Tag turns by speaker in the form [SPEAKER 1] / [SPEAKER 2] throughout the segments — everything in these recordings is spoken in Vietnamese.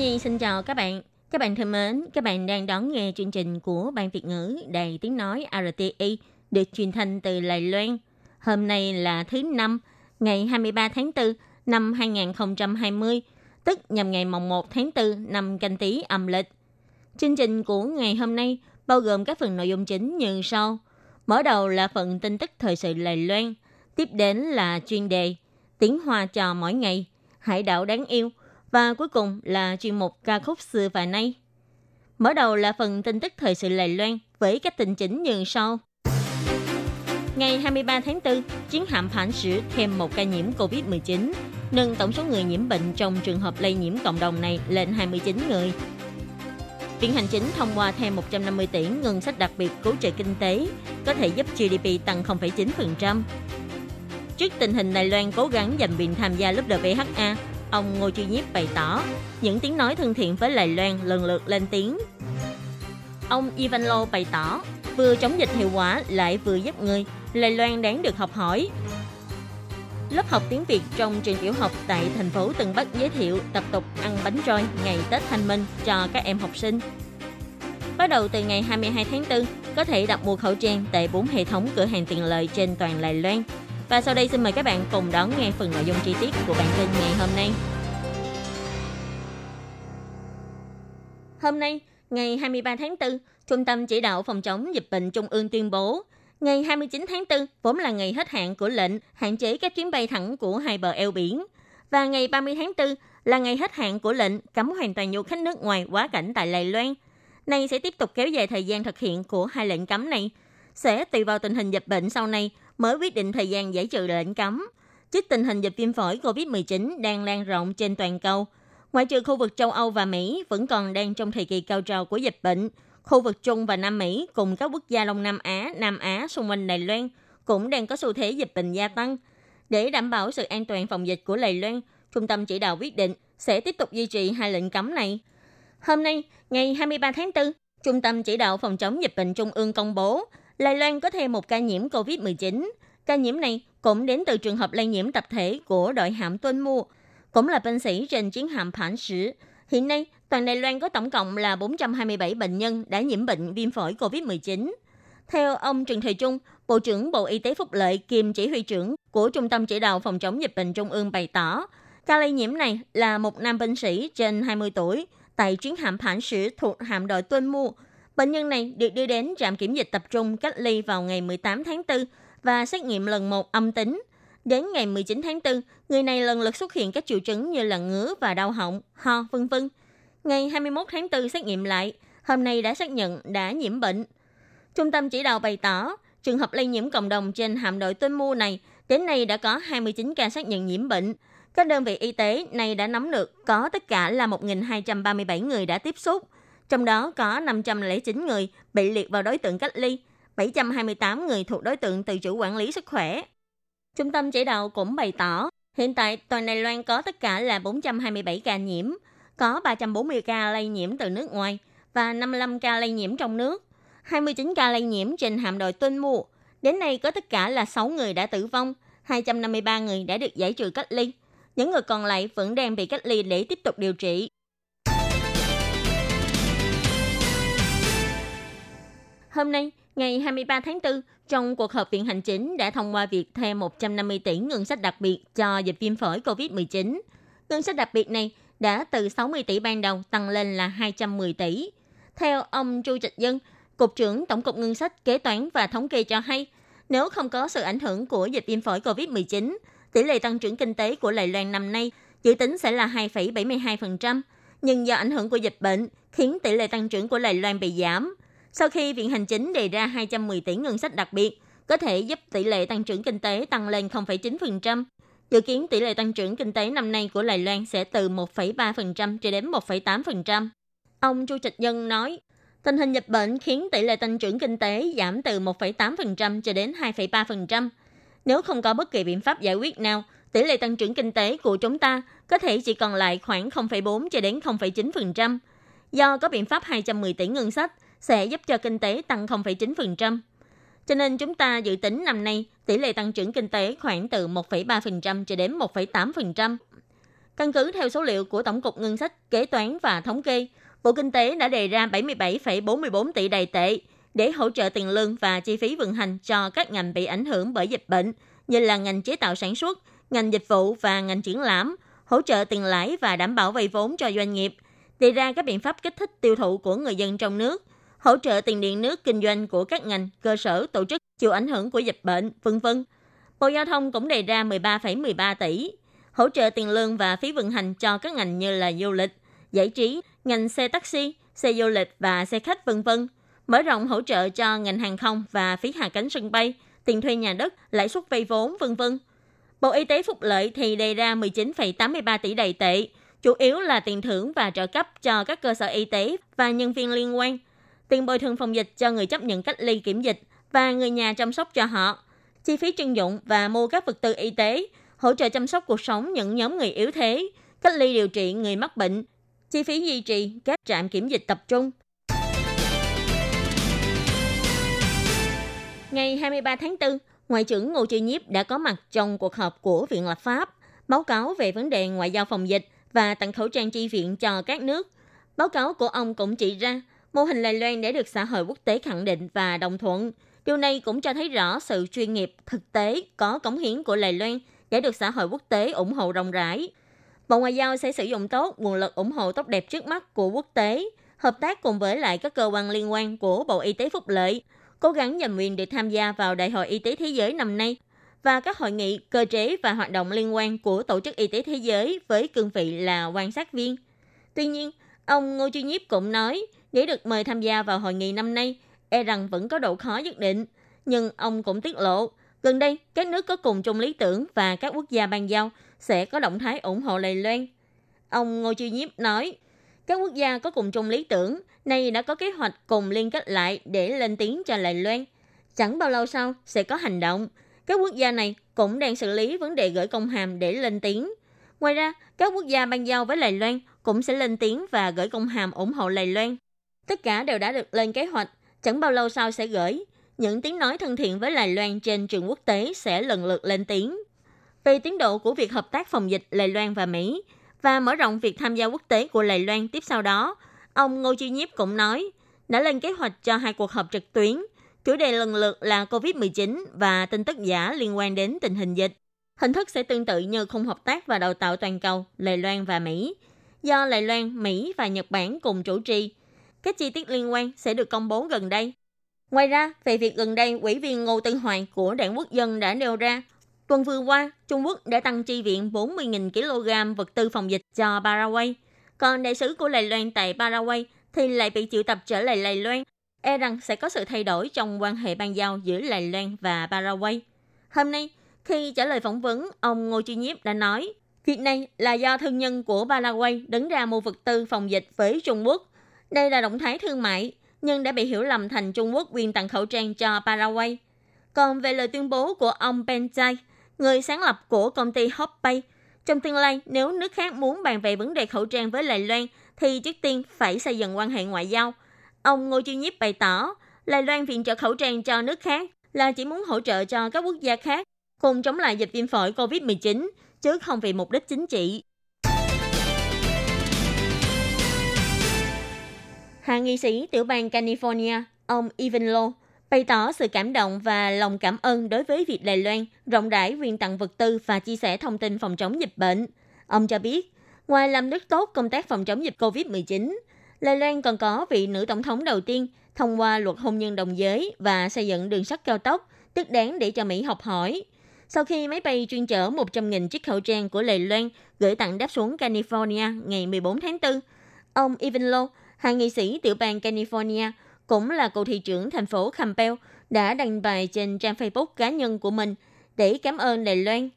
[SPEAKER 1] Nhi xin chào các bạn. Các bạn thân mến, các bạn đang đón nghe chương trình của Ban Việt ngữ Đài Tiếng Nói RTI được truyền thanh từ Lài Loan. Hôm nay là thứ Năm, ngày 23 tháng 4 năm 2020, tức nhằm ngày mồng 1 tháng 4 năm canh tí âm lịch. Chương trình của ngày hôm nay bao gồm các phần nội dung chính như sau. Mở đầu là phần tin tức thời sự Lài Loan, tiếp đến là chuyên đề Tiếng Hoa cho mỗi ngày, Hải đảo đáng yêu và cuối cùng là chuyên mục ca khúc xưa và nay. Mở đầu là phần tin tức thời sự Lài Loan với các tình chính như sau. Ngày 23 tháng 4, chiến hạm phản sử thêm một ca nhiễm COVID-19, nâng tổng số người nhiễm bệnh trong trường hợp lây nhiễm cộng đồng này lên 29 người. Viện Hành Chính thông qua thêm 150 tỷ ngân sách đặc biệt cứu trợ kinh tế, có thể giúp GDP tăng 0,9%. Trước tình hình Đài Loan cố gắng giành quyền tham gia lớp LVHA, ông Ngô Duy Nhiếp bày tỏ những tiếng nói thân thiện với Đài Loan lần lượt lên tiếng. Ông Ivan Lô bày tỏ vừa chống dịch hiệu quả lại vừa giúp người, Đài Loan đáng được học hỏi. Lớp học tiếng Việt trong trường tiểu học tại thành phố Tân Bắc giới thiệu tập tục ăn bánh trôi ngày Tết Thanh Minh cho các em học sinh. Bắt đầu từ ngày 22 tháng 4, có thể đặt mua khẩu trang tại 4 hệ thống cửa hàng tiện lợi trên toàn Đài Loan. Và sau đây xin mời các bạn cùng đón nghe phần nội dung chi tiết của bản tin ngày hôm nay. Hôm nay, ngày 23 tháng 4, Trung tâm Chỉ đạo Phòng chống dịch bệnh Trung ương tuyên bố, ngày 29 tháng 4 vốn là ngày hết hạn của lệnh hạn chế các chuyến bay thẳng của hai bờ eo biển. Và ngày 30 tháng 4 là ngày hết hạn của lệnh cấm hoàn toàn du khách nước ngoài quá cảnh tại Đài Loan. Này sẽ tiếp tục kéo dài thời gian thực hiện của hai lệnh cấm này. Sẽ tùy vào tình hình dịch bệnh sau này mới quyết định thời gian giải trừ lệnh cấm. Trước tình hình dịch viêm phổi COVID-19 đang lan rộng trên toàn cầu, ngoại trừ khu vực châu Âu và Mỹ vẫn còn đang trong thời kỳ cao trào của dịch bệnh, khu vực Trung và Nam Mỹ cùng các quốc gia Đông Nam Á, Nam Á xung quanh Đài Loan cũng đang có xu thế dịch bệnh gia tăng. Để đảm bảo sự an toàn phòng dịch của Đài Loan, Trung tâm chỉ đạo quyết định sẽ tiếp tục duy trì hai lệnh cấm này. Hôm nay, ngày 23 tháng 4, Trung tâm chỉ đạo phòng chống dịch bệnh Trung ương công bố Lai Loan có thêm một ca nhiễm COVID-19. Ca nhiễm này cũng đến từ trường hợp lây nhiễm tập thể của đội hạm Tuân Mu, cũng là binh sĩ trên chiến hạm Phản Sử. Hiện nay, toàn Đài Loan có tổng cộng là 427 bệnh nhân đã nhiễm bệnh viêm phổi COVID-19. Theo ông Trần Thời Trung, Bộ trưởng Bộ Y tế Phúc Lợi kiêm chỉ huy trưởng của Trung tâm Chỉ đạo Phòng chống dịch bệnh Trung ương bày tỏ, ca lây nhiễm này là một nam binh sĩ trên 20 tuổi tại chuyến hạm Phản Sử thuộc hạm đội Tuân Mu. Bệnh nhân này được đưa đến trạm kiểm dịch tập trung cách ly vào ngày 18 tháng 4 và xét nghiệm lần một âm tính. Đến ngày 19 tháng 4, người này lần lượt xuất hiện các triệu chứng như là ngứa và đau họng, ho, vân vân. Ngày 21 tháng 4 xét nghiệm lại, hôm nay đã xác nhận đã nhiễm bệnh. Trung tâm chỉ đạo bày tỏ, trường hợp lây nhiễm cộng đồng trên hạm đội Tuân Mua này đến nay đã có 29 ca xác nhận nhiễm bệnh. Các đơn vị y tế này đã nắm được có tất cả là 1.237 người đã tiếp xúc, trong đó có 509 người bị liệt vào đối tượng cách ly, 728 người thuộc đối tượng tự chủ quản lý sức khỏe. Trung tâm chỉ đạo cũng bày tỏ, hiện tại toàn Đài Loan có tất cả là 427 ca nhiễm, có 340 ca lây nhiễm từ nước ngoài và 55 ca lây nhiễm trong nước, 29 ca lây nhiễm trên hạm đội Tuân Mu. Đến nay có tất cả là 6 người đã tử vong, 253 người đã được giải trừ cách ly. Những người còn lại vẫn đang bị cách ly để tiếp tục điều trị. Hôm nay, ngày 23 tháng 4, trong cuộc họp viện hành chính đã thông qua việc thêm 150 tỷ ngân sách đặc biệt cho dịch viêm phổi COVID-19. Ngân sách đặc biệt này đã từ 60 tỷ ban đầu tăng lên là 210 tỷ. Theo ông Chu Trạch Dân, Cục trưởng Tổng cục Ngân sách Kế toán và Thống kê cho hay, nếu không có sự ảnh hưởng của dịch viêm phổi COVID-19, tỷ lệ tăng trưởng kinh tế của Đài Loan năm nay dự tính sẽ là 2,72%. Nhưng do ảnh hưởng của dịch bệnh, khiến tỷ lệ tăng trưởng của Đài Loan bị giảm. Sau khi Viện Hành Chính đề ra 210 tỷ ngân sách đặc biệt, có thể giúp tỷ lệ tăng trưởng kinh tế tăng lên 0,9%. Dự kiến tỷ lệ tăng trưởng kinh tế năm nay của Đài Loan sẽ từ 1,3% cho đến 1,8%. Ông Chu Trạch Nhân nói, tình hình dịch bệnh khiến tỷ lệ tăng trưởng kinh tế giảm từ 1,8% cho đến 2,3%. Nếu không có bất kỳ biện pháp giải quyết nào, tỷ lệ tăng trưởng kinh tế của chúng ta có thể chỉ còn lại khoảng 0,4 cho đến 0,9%. Do có biện pháp 210 tỷ ngân sách sẽ giúp cho kinh tế tăng 0,9%. Cho nên chúng ta dự tính năm nay tỷ lệ tăng trưởng kinh tế khoảng từ 1,3% cho đến 1,8%. Căn cứ theo số liệu của Tổng cục Ngân sách, Kế toán và Thống kê, Bộ Kinh tế đã đề ra 77,44 tỷ đài tệ để hỗ trợ tiền lương và chi phí vận hành cho các ngành bị ảnh hưởng bởi dịch bệnh như là ngành chế tạo sản xuất, ngành dịch vụ và ngành triển lãm, hỗ trợ tiền lãi và đảm bảo vay vốn cho doanh nghiệp, đề ra các biện pháp kích thích tiêu thụ của người dân trong nước, hỗ trợ tiền điện nước kinh doanh của các ngành, cơ sở, tổ chức chịu ảnh hưởng của dịch bệnh, vân vân. Bộ Giao thông cũng đề ra 13,13 tỷ, hỗ trợ tiền lương và phí vận hành cho các ngành như là du lịch, giải trí, ngành xe taxi, xe du lịch và xe khách vân vân, mở rộng hỗ trợ cho ngành hàng không và phí hạ cánh sân bay, tiền thuê nhà đất, lãi suất vay vốn vân vân. Bộ Y tế Phúc Lợi thì đề ra 19,83 tỷ đầy tệ, chủ yếu là tiền thưởng và trợ cấp cho các cơ sở y tế và nhân viên liên quan, tiền bồi thường phòng dịch cho người chấp nhận cách ly kiểm dịch và người nhà chăm sóc cho họ, chi phí trưng dụng và mua các vật tư y tế, hỗ trợ chăm sóc cuộc sống những nhóm người yếu thế, cách ly điều trị người mắc bệnh, chi phí duy trì các trạm kiểm dịch tập trung. Ngày 23 tháng 4, Ngoại trưởng Ngô Chiêu Nhiếp đã có mặt trong cuộc họp của Viện Lập pháp, báo cáo về vấn đề ngoại giao phòng dịch và tặng khẩu trang chi viện cho các nước. Báo cáo của ông cũng chỉ ra, mô hình Đài Loan đã được xã hội quốc tế khẳng định và đồng thuận. Điều này cũng cho thấy rõ sự chuyên nghiệp, thực tế, có cống hiến của Đài Loan đã được xã hội quốc tế ủng hộ rộng rãi. Bộ Ngoại giao sẽ sử dụng tốt nguồn lực ủng hộ tốt đẹp trước mắt của quốc tế, hợp tác cùng với lại các cơ quan liên quan của Bộ Y tế Phúc lợi, cố gắng giành quyền được tham gia vào Đại hội Y tế Thế giới năm nay và các hội nghị, cơ chế và hoạt động liên quan của Tổ chức Y tế Thế giới với cương vị là quan sát viên. Tuy nhiên, ông Ngô Duy Nhiếp cũng nói, để được mời tham gia vào hội nghị năm nay, e rằng vẫn có độ khó nhất định. Nhưng ông cũng tiết lộ, gần đây các nước có cùng chung lý tưởng và các quốc gia ban giao sẽ có động thái ủng hộ Đài Loan. Ông Ngô Duy Nhiếp nói, các quốc gia có cùng chung lý tưởng, nay đã có kế hoạch cùng liên kết lại để lên tiếng cho Đài Loan. Chẳng bao lâu sau sẽ có hành động. Các quốc gia này cũng đang xử lý vấn đề gửi công hàm để lên tiếng. Ngoài ra, các quốc gia ban giao với Đài Loan cũng sẽ lên tiếng và gửi công hàm ủng hộ Đài Loan. Tất cả đều đã được lên kế hoạch, chẳng bao lâu sau sẽ gửi. Những tiếng nói thân thiện với Đài Loan trên trường quốc tế sẽ lần lượt lên tiếng. Về tiến độ của việc hợp tác phòng dịch Đài Loan và Mỹ và mở rộng việc tham gia quốc tế của Đài Loan tiếp sau đó, ông Ngô Chi Nhiếp cũng nói đã lên kế hoạch cho hai cuộc họp trực tuyến. Chủ đề lần lượt là COVID-19 và tin tức giả liên quan đến tình hình dịch. Hình thức sẽ tương tự như khung hợp tác và đào tạo toàn cầu Đài Loan và Mỹ, do Đài Loan, Mỹ và Nhật Bản cùng chủ trì. Các chi tiết liên quan sẽ được công bố gần đây. Ngoài ra, về việc gần đây, Ủy viên Ngô Tân Hoàng của Đảng Quốc dân đã nêu ra, tuần vừa qua, Trung Quốc đã tăng chi viện 40.000 kg vật tư phòng dịch cho Paraguay. Còn đại sứ của Lài Loan tại Paraguay thì lại bị triệu tập trở lại Lài Loan, e rằng sẽ có sự thay đổi trong quan hệ ban giao giữa Lài Loan và Paraguay. Hôm nay, khi trả lời phỏng vấn, ông Ngô Chi Nhiếp đã nói, việc này là do thương nhân của Paraguay đứng ra mua vật tư phòng dịch với Trung Quốc. Đây là động thái thương mại, nhưng đã bị hiểu lầm thành Trung Quốc quyên tặng khẩu trang cho Paraguay. Còn về lời tuyên bố của ông Penchai, người sáng lập của công ty Hoppay, trong tương lai nếu nước khác muốn bàn về vấn đề khẩu trang với Đài Loan thì trước tiên phải xây dựng quan hệ ngoại giao. Ông Ngô Chiêu Nhiếp bày tỏ, Đài Loan viện trợ khẩu trang cho nước khác là chỉ muốn hỗ trợ cho các quốc gia khác cùng chống lại dịch viêm phổi COVID-19, chứ không vì mục đích chính trị. Hạ nghị sĩ tiểu bang California, ông Evan Lowe, bày tỏ sự cảm động và lòng cảm ơn đối với việc Đài Loan rộng rãi quyền tặng vật tư và chia sẻ thông tin phòng chống dịch bệnh. Ông cho biết, ngoài làm rất tốt công tác phòng chống dịch COVID-19, Đài Loan còn có vị nữ tổng thống đầu tiên thông qua luật hôn nhân đồng giới và xây dựng đường sắt cao tốc, tức đáng để cho Mỹ học hỏi. Sau khi máy bay chuyên chở 100.000 chiếc khẩu trang của Đài Loan gửi tặng đáp xuống California ngày 14 tháng 4, ông Evan Lowe, hạ nghị sĩ tiểu bang California, cũng là cựu thị trưởng thành phố Campbell, đã đăng bài trên trang Facebook cá nhân của mình để cảm ơn Đài Loan.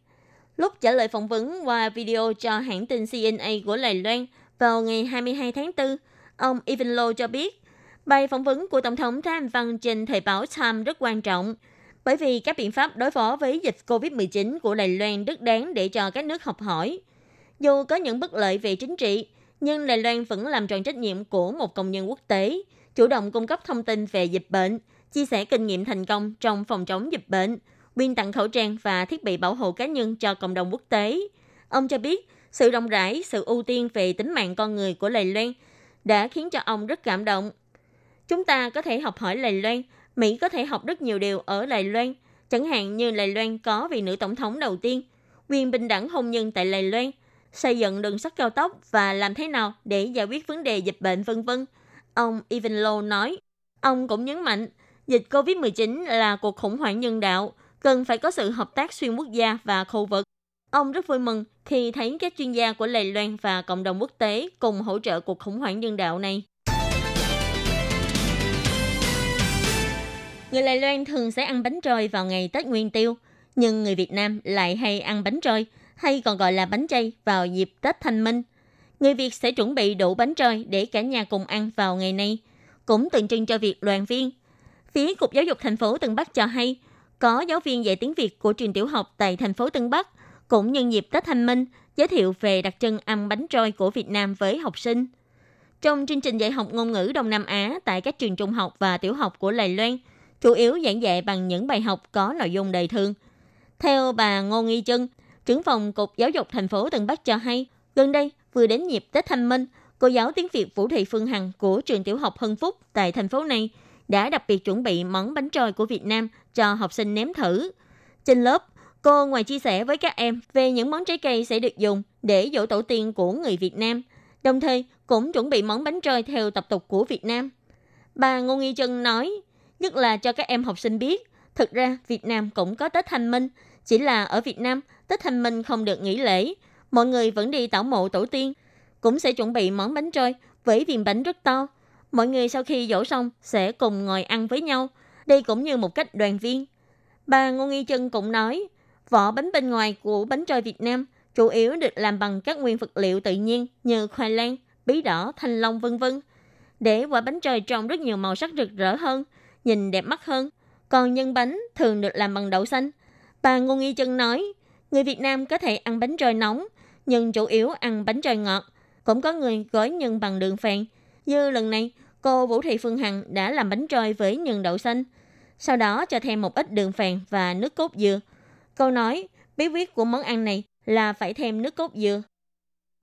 [SPEAKER 1] Lúc trả lời phỏng vấn qua video cho hãng tin CNA của Đài Loan vào ngày 22 tháng 4, ông Evan Low cho biết bài phỏng vấn của Tổng thống Thái Anh Văn trên Thời báo Time rất quan trọng bởi vì các biện pháp đối phó với dịch COVID-19 của Đài Loan rất đáng để cho các nước học hỏi. Dù có những bất lợi về chính trị, nhưng Đài Loan vẫn làm tròn trách nhiệm của một công nhân quốc tế, chủ động cung cấp thông tin về dịch bệnh, chia sẻ kinh nghiệm thành công trong phòng chống dịch bệnh, quyên tặng khẩu trang và thiết bị bảo hộ cá nhân cho cộng đồng quốc tế. Ông cho biết, sự rộng rãi, sự ưu tiên về tính mạng con người của Lầy Loan đã khiến cho ông rất cảm động. Chúng ta có thể học hỏi Lầy Loan, Mỹ có thể học rất nhiều điều ở Lầy Loan, chẳng hạn như Lầy Loan có vị nữ tổng thống đầu tiên, quyền bình đẳng hôn nhân tại Lầy Loan, xây dựng đường sắt cao tốc và làm thế nào để giải quyết vấn đề dịch bệnh vân vân. Ông Evan nói. Ông cũng nhấn mạnh, dịch COVID-19 là cuộc khủng hoảng nhân đạo, cần phải có sự hợp tác xuyên quốc gia và khu vực. Ông rất vui mừng khi thấy các chuyên gia của Lầy Loan và cộng đồng quốc tế cùng hỗ trợ cuộc khủng hoảng nhân đạo này. Người Đài Loan thường sẽ ăn bánh trôi vào ngày Tết Nguyên Tiêu, nhưng người Việt Nam lại hay ăn bánh trôi, hay còn gọi là bánh chay vào dịp Tết Thanh Minh. Người Việt sẽ chuẩn bị đủ bánh trôi để cả nhà cùng ăn vào ngày này, cũng tượng trưng cho việc đoàn viên. Phía Cục Giáo dục thành phố Tân Bắc cho hay, có giáo viên dạy tiếng Việt của trường tiểu học tại thành phố Tân Bắc cũng nhân dịp Tết Thanh Minh giới thiệu về đặc trưng ăn bánh trôi của Việt Nam với học sinh. Trong chương trình dạy học ngôn ngữ Đông Nam Á tại các trường trung học và tiểu học của Lài Loan, chủ yếu giảng dạy bằng những bài học có nội dung đời thường. Theo bà Ngô Nghi Trân, trưởng phòng Cục Giáo dục thành phố Tân Bắc cho hay, gần đây vừa đến dịp Tết Thanh Minh, cô giáo tiếng Việt Vũ Thị Phương Hằng của trường tiểu học Hân Phúc tại thành phố này đã đặc biệt chuẩn bị món bánh trôi của Việt Nam cho học sinh nếm thử. Trên lớp, cô ngoài chia sẻ với các em về những món trái cây sẽ được dùng để dỗ tổ tiên của người Việt Nam, đồng thời cũng chuẩn bị món bánh trôi theo tập tục của Việt Nam. Bà Ngô Nghi Trân nói, nhất là cho các em học sinh biết, thực ra Việt Nam cũng có Tết Thanh Minh, chỉ là ở Việt Nam Tết Thanh Minh không được nghỉ lễ, mọi người vẫn đi tảo mộ tổ tiên, cũng sẽ chuẩn bị món bánh trôi với viên bánh rất to. Mọi người sau khi dỗ xong sẽ cùng ngồi ăn với nhau. Đây cũng như một cách đoàn viên. Bà Ngô Nghi Trân cũng nói, vỏ bánh bên ngoài của bánh trôi Việt Nam chủ yếu được làm bằng các nguyên vật liệu tự nhiên như khoai lang, bí đỏ, thanh long vân vân. Để quả bánh trôi trông rất nhiều màu sắc rực rỡ hơn, nhìn đẹp mắt hơn. Còn nhân bánh thường được làm bằng đậu xanh. Bà Ngô Nghi Trân nói, người Việt Nam có thể ăn bánh trôi nóng, nhưng chủ yếu ăn bánh trôi ngọt. Cũng có người gói nhân bằng đường phèn. Như lần này, cô Vũ Thị Phương Hằng đã làm bánh trôi với nhân đậu xanh. Sau đó cho thêm một ít đường phèn và nước cốt dừa. Câu nói, bí quyết của món ăn này là phải thêm nước cốt dừa.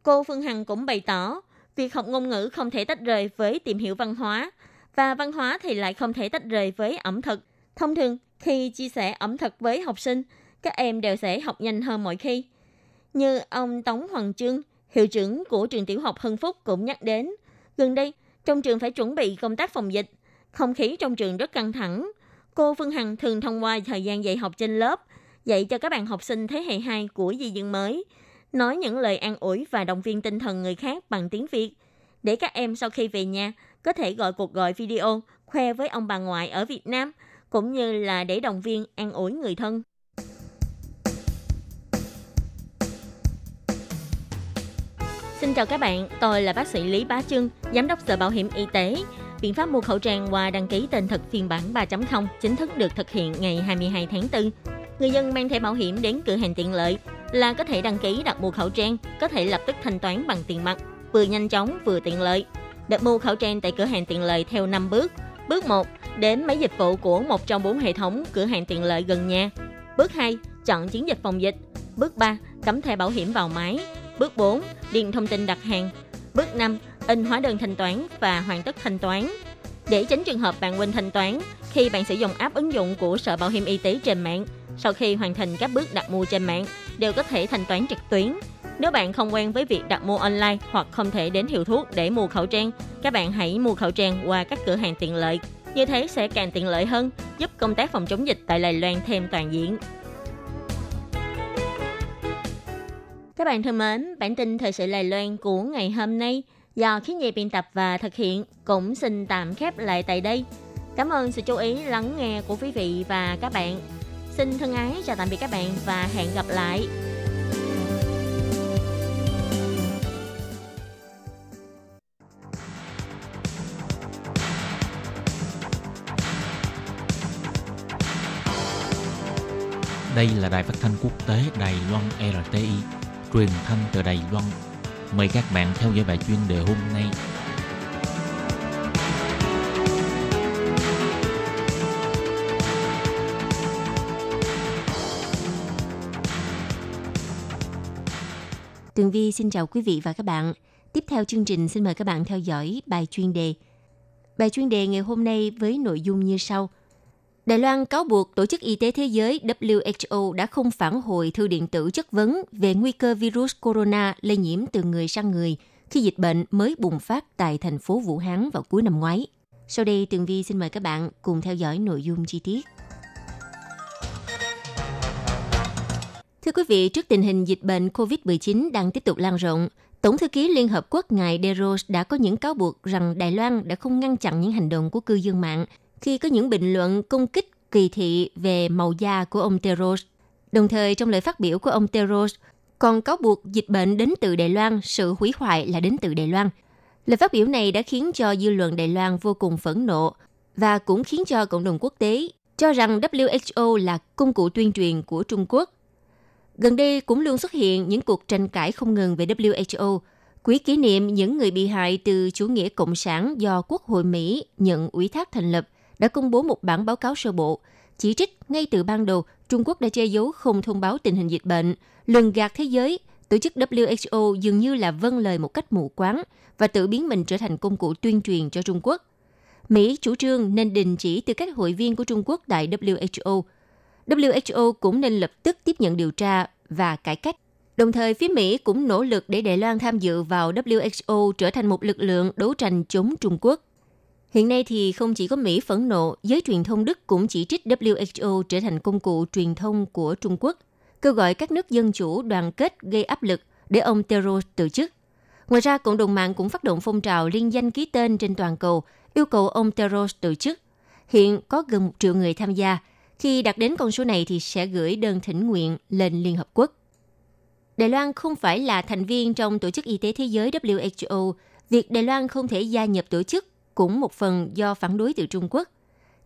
[SPEAKER 1] Cô Phương Hằng cũng bày tỏ, việc học ngôn ngữ không thể tách rời với tìm hiểu văn hóa, và văn hóa thì lại không thể tách rời với ẩm thực. Thông thường, khi chia sẻ ẩm thực với học sinh, các em đều sẽ học nhanh hơn mọi khi. Như ông Tống Hoàng Trương, hiệu trưởng của trường tiểu học Hưng Phúc cũng nhắc đến, gần đây trong trường phải chuẩn bị công tác phòng dịch, không khí trong trường rất căng thẳng. Cô Phương Hằng thường thông qua thời gian dạy học trên lớp, dạy cho các bạn học sinh thế hệ 2 của di dân mới, nói những lời an ủi và động viên tinh thần người khác bằng tiếng Việt, để các em sau khi về nhà có thể gọi cuộc gọi video khoe với ông bà ngoại ở Việt Nam, cũng như là để động viên an ủi người thân. Xin chào các bạn, tôi là bác sĩ Lý Bá Trưng, Giám đốc Sở Bảo hiểm Y tế. Biện pháp mua khẩu trang qua đăng ký tên thật phiên bản 3.0 chính thức được thực hiện ngày 22 tháng 4. Người dân mang thẻ bảo hiểm đến cửa hàng tiện lợi là có thể đăng ký đặt mua khẩu trang, có thể lập tức thanh toán bằng tiền mặt, vừa nhanh chóng vừa tiện lợi. Đặt mua khẩu trang tại cửa hàng tiện lợi theo 5 bước. Bước 1, đến máy dịch vụ của một trong bốn hệ thống cửa hàng tiện lợi gần nhà. Bước 2, chọn chiến dịch phòng dịch. Bước 3, cắm thẻ bảo hiểm vào máy. Bước 4, điền thông tin đặt hàng. Bước 5, in hóa đơn thanh toán và hoàn tất thanh toán. Để tránh trường hợp bạn quên thanh toán, khi bạn sử dụng app ứng dụng của Sở Bảo hiểm Y tế trên mạng, sau khi hoàn thành các bước đặt mua trên mạng, đều có thể thanh toán trực tuyến. Nếu bạn không quen với việc đặt mua online hoặc không thể đến hiệu thuốc để mua khẩu trang, các bạn hãy mua khẩu trang qua các cửa hàng tiện lợi. Như thế sẽ càng tiện lợi hơn, giúp công tác phòng chống dịch tại Đài Loan thêm toàn diện. Các bạn thân mến, bản tin thời sự Lài Loan của ngày hôm nay do khí dây biên tập và thực hiện cũng xin tạm khép lại tại đây. Cảm ơn sự chú ý lắng nghe của quý vị và các bạn. Xin thân ái chào tạm biệt các bạn và hẹn gặp lại.
[SPEAKER 2] Đây là đài phát thanh quốc tế Đài Loan RTI truyền thanh từ Đài Loan. Mời các bạn theo dõi bài chuyên đề hôm nay.
[SPEAKER 3] Tường Vi xin chào quý vị và các bạn. Tiếp theo chương trình xin mời các bạn theo dõi bài chuyên đề. Bài chuyên đề ngày hôm nay với nội dung như sau – Đài Loan cáo buộc Tổ chức Y tế Thế giới WHO đã không phản hồi thư điện tử chất vấn về nguy cơ virus corona lây nhiễm từ người sang người khi dịch bệnh mới bùng phát tại thành phố Vũ Hán vào cuối năm ngoái. Sau đây, Tường Vi xin mời các bạn cùng theo dõi nội dung chi tiết. Thưa quý vị, trước tình hình dịch bệnh COVID-19 đang tiếp tục lan rộng, Tổng thư ký Liên Hợp Quốc ngài Deros đã có những cáo buộc rằng Đài Loan đã không ngăn chặn những hành động của cư dân mạng khi có những bình luận công kích kỳ thị về màu da của ông Teros. Đồng thời trong lời phát biểu của ông Teros còn cáo buộc dịch bệnh đến từ Đài Loan, sự hủy hoại là đến từ Đài Loan. Lời phát biểu này đã khiến cho dư luận Đài Loan vô cùng phẫn nộ và cũng khiến cho cộng đồng quốc tế cho rằng WHO là công cụ tuyên truyền của Trung Quốc. Gần đây cũng luôn xuất hiện những cuộc tranh cãi không ngừng về WHO. Quỹ kỷ niệm những người bị hại từ chủ nghĩa cộng sản do Quốc hội Mỹ nhận ủy thác thành lập – đã công bố một bản báo cáo sơ bộ, chỉ trích ngay từ ban đầu Trung Quốc đã che giấu không thông báo tình hình dịch bệnh, lường gạt thế giới. Tổ chức WHO dường như là vâng lời một cách mù quáng và tự biến mình trở thành công cụ tuyên truyền cho Trung Quốc. Mỹ chủ trương nên đình chỉ tư cách hội viên của Trung Quốc tại WHO. WHO cũng nên lập tức tiếp nhận điều tra và cải cách. Đồng thời, phía Mỹ cũng nỗ lực để Đài Loan tham dự vào WHO trở thành một lực lượng đấu tranh chống Trung Quốc. Hiện nay thì không chỉ có Mỹ phẫn nộ, giới truyền thông Đức cũng chỉ trích WHO trở thành công cụ truyền thông của Trung Quốc, kêu gọi các nước dân chủ đoàn kết gây áp lực để ông Tero từ chức. Ngoài ra, cộng đồng mạng cũng phát động phong trào liên danh ký tên trên toàn cầu, yêu cầu ông Tero từ chức. Hiện có gần một triệu người tham gia. Khi đạt đến con số này thì sẽ gửi đơn thỉnh nguyện lên Liên Hợp Quốc. Đài Loan không phải là thành viên trong Tổ chức Y tế Thế giới WHO. Việc Đài Loan không thể gia nhập tổ chức cũng một phần do phản đối từ Trung Quốc.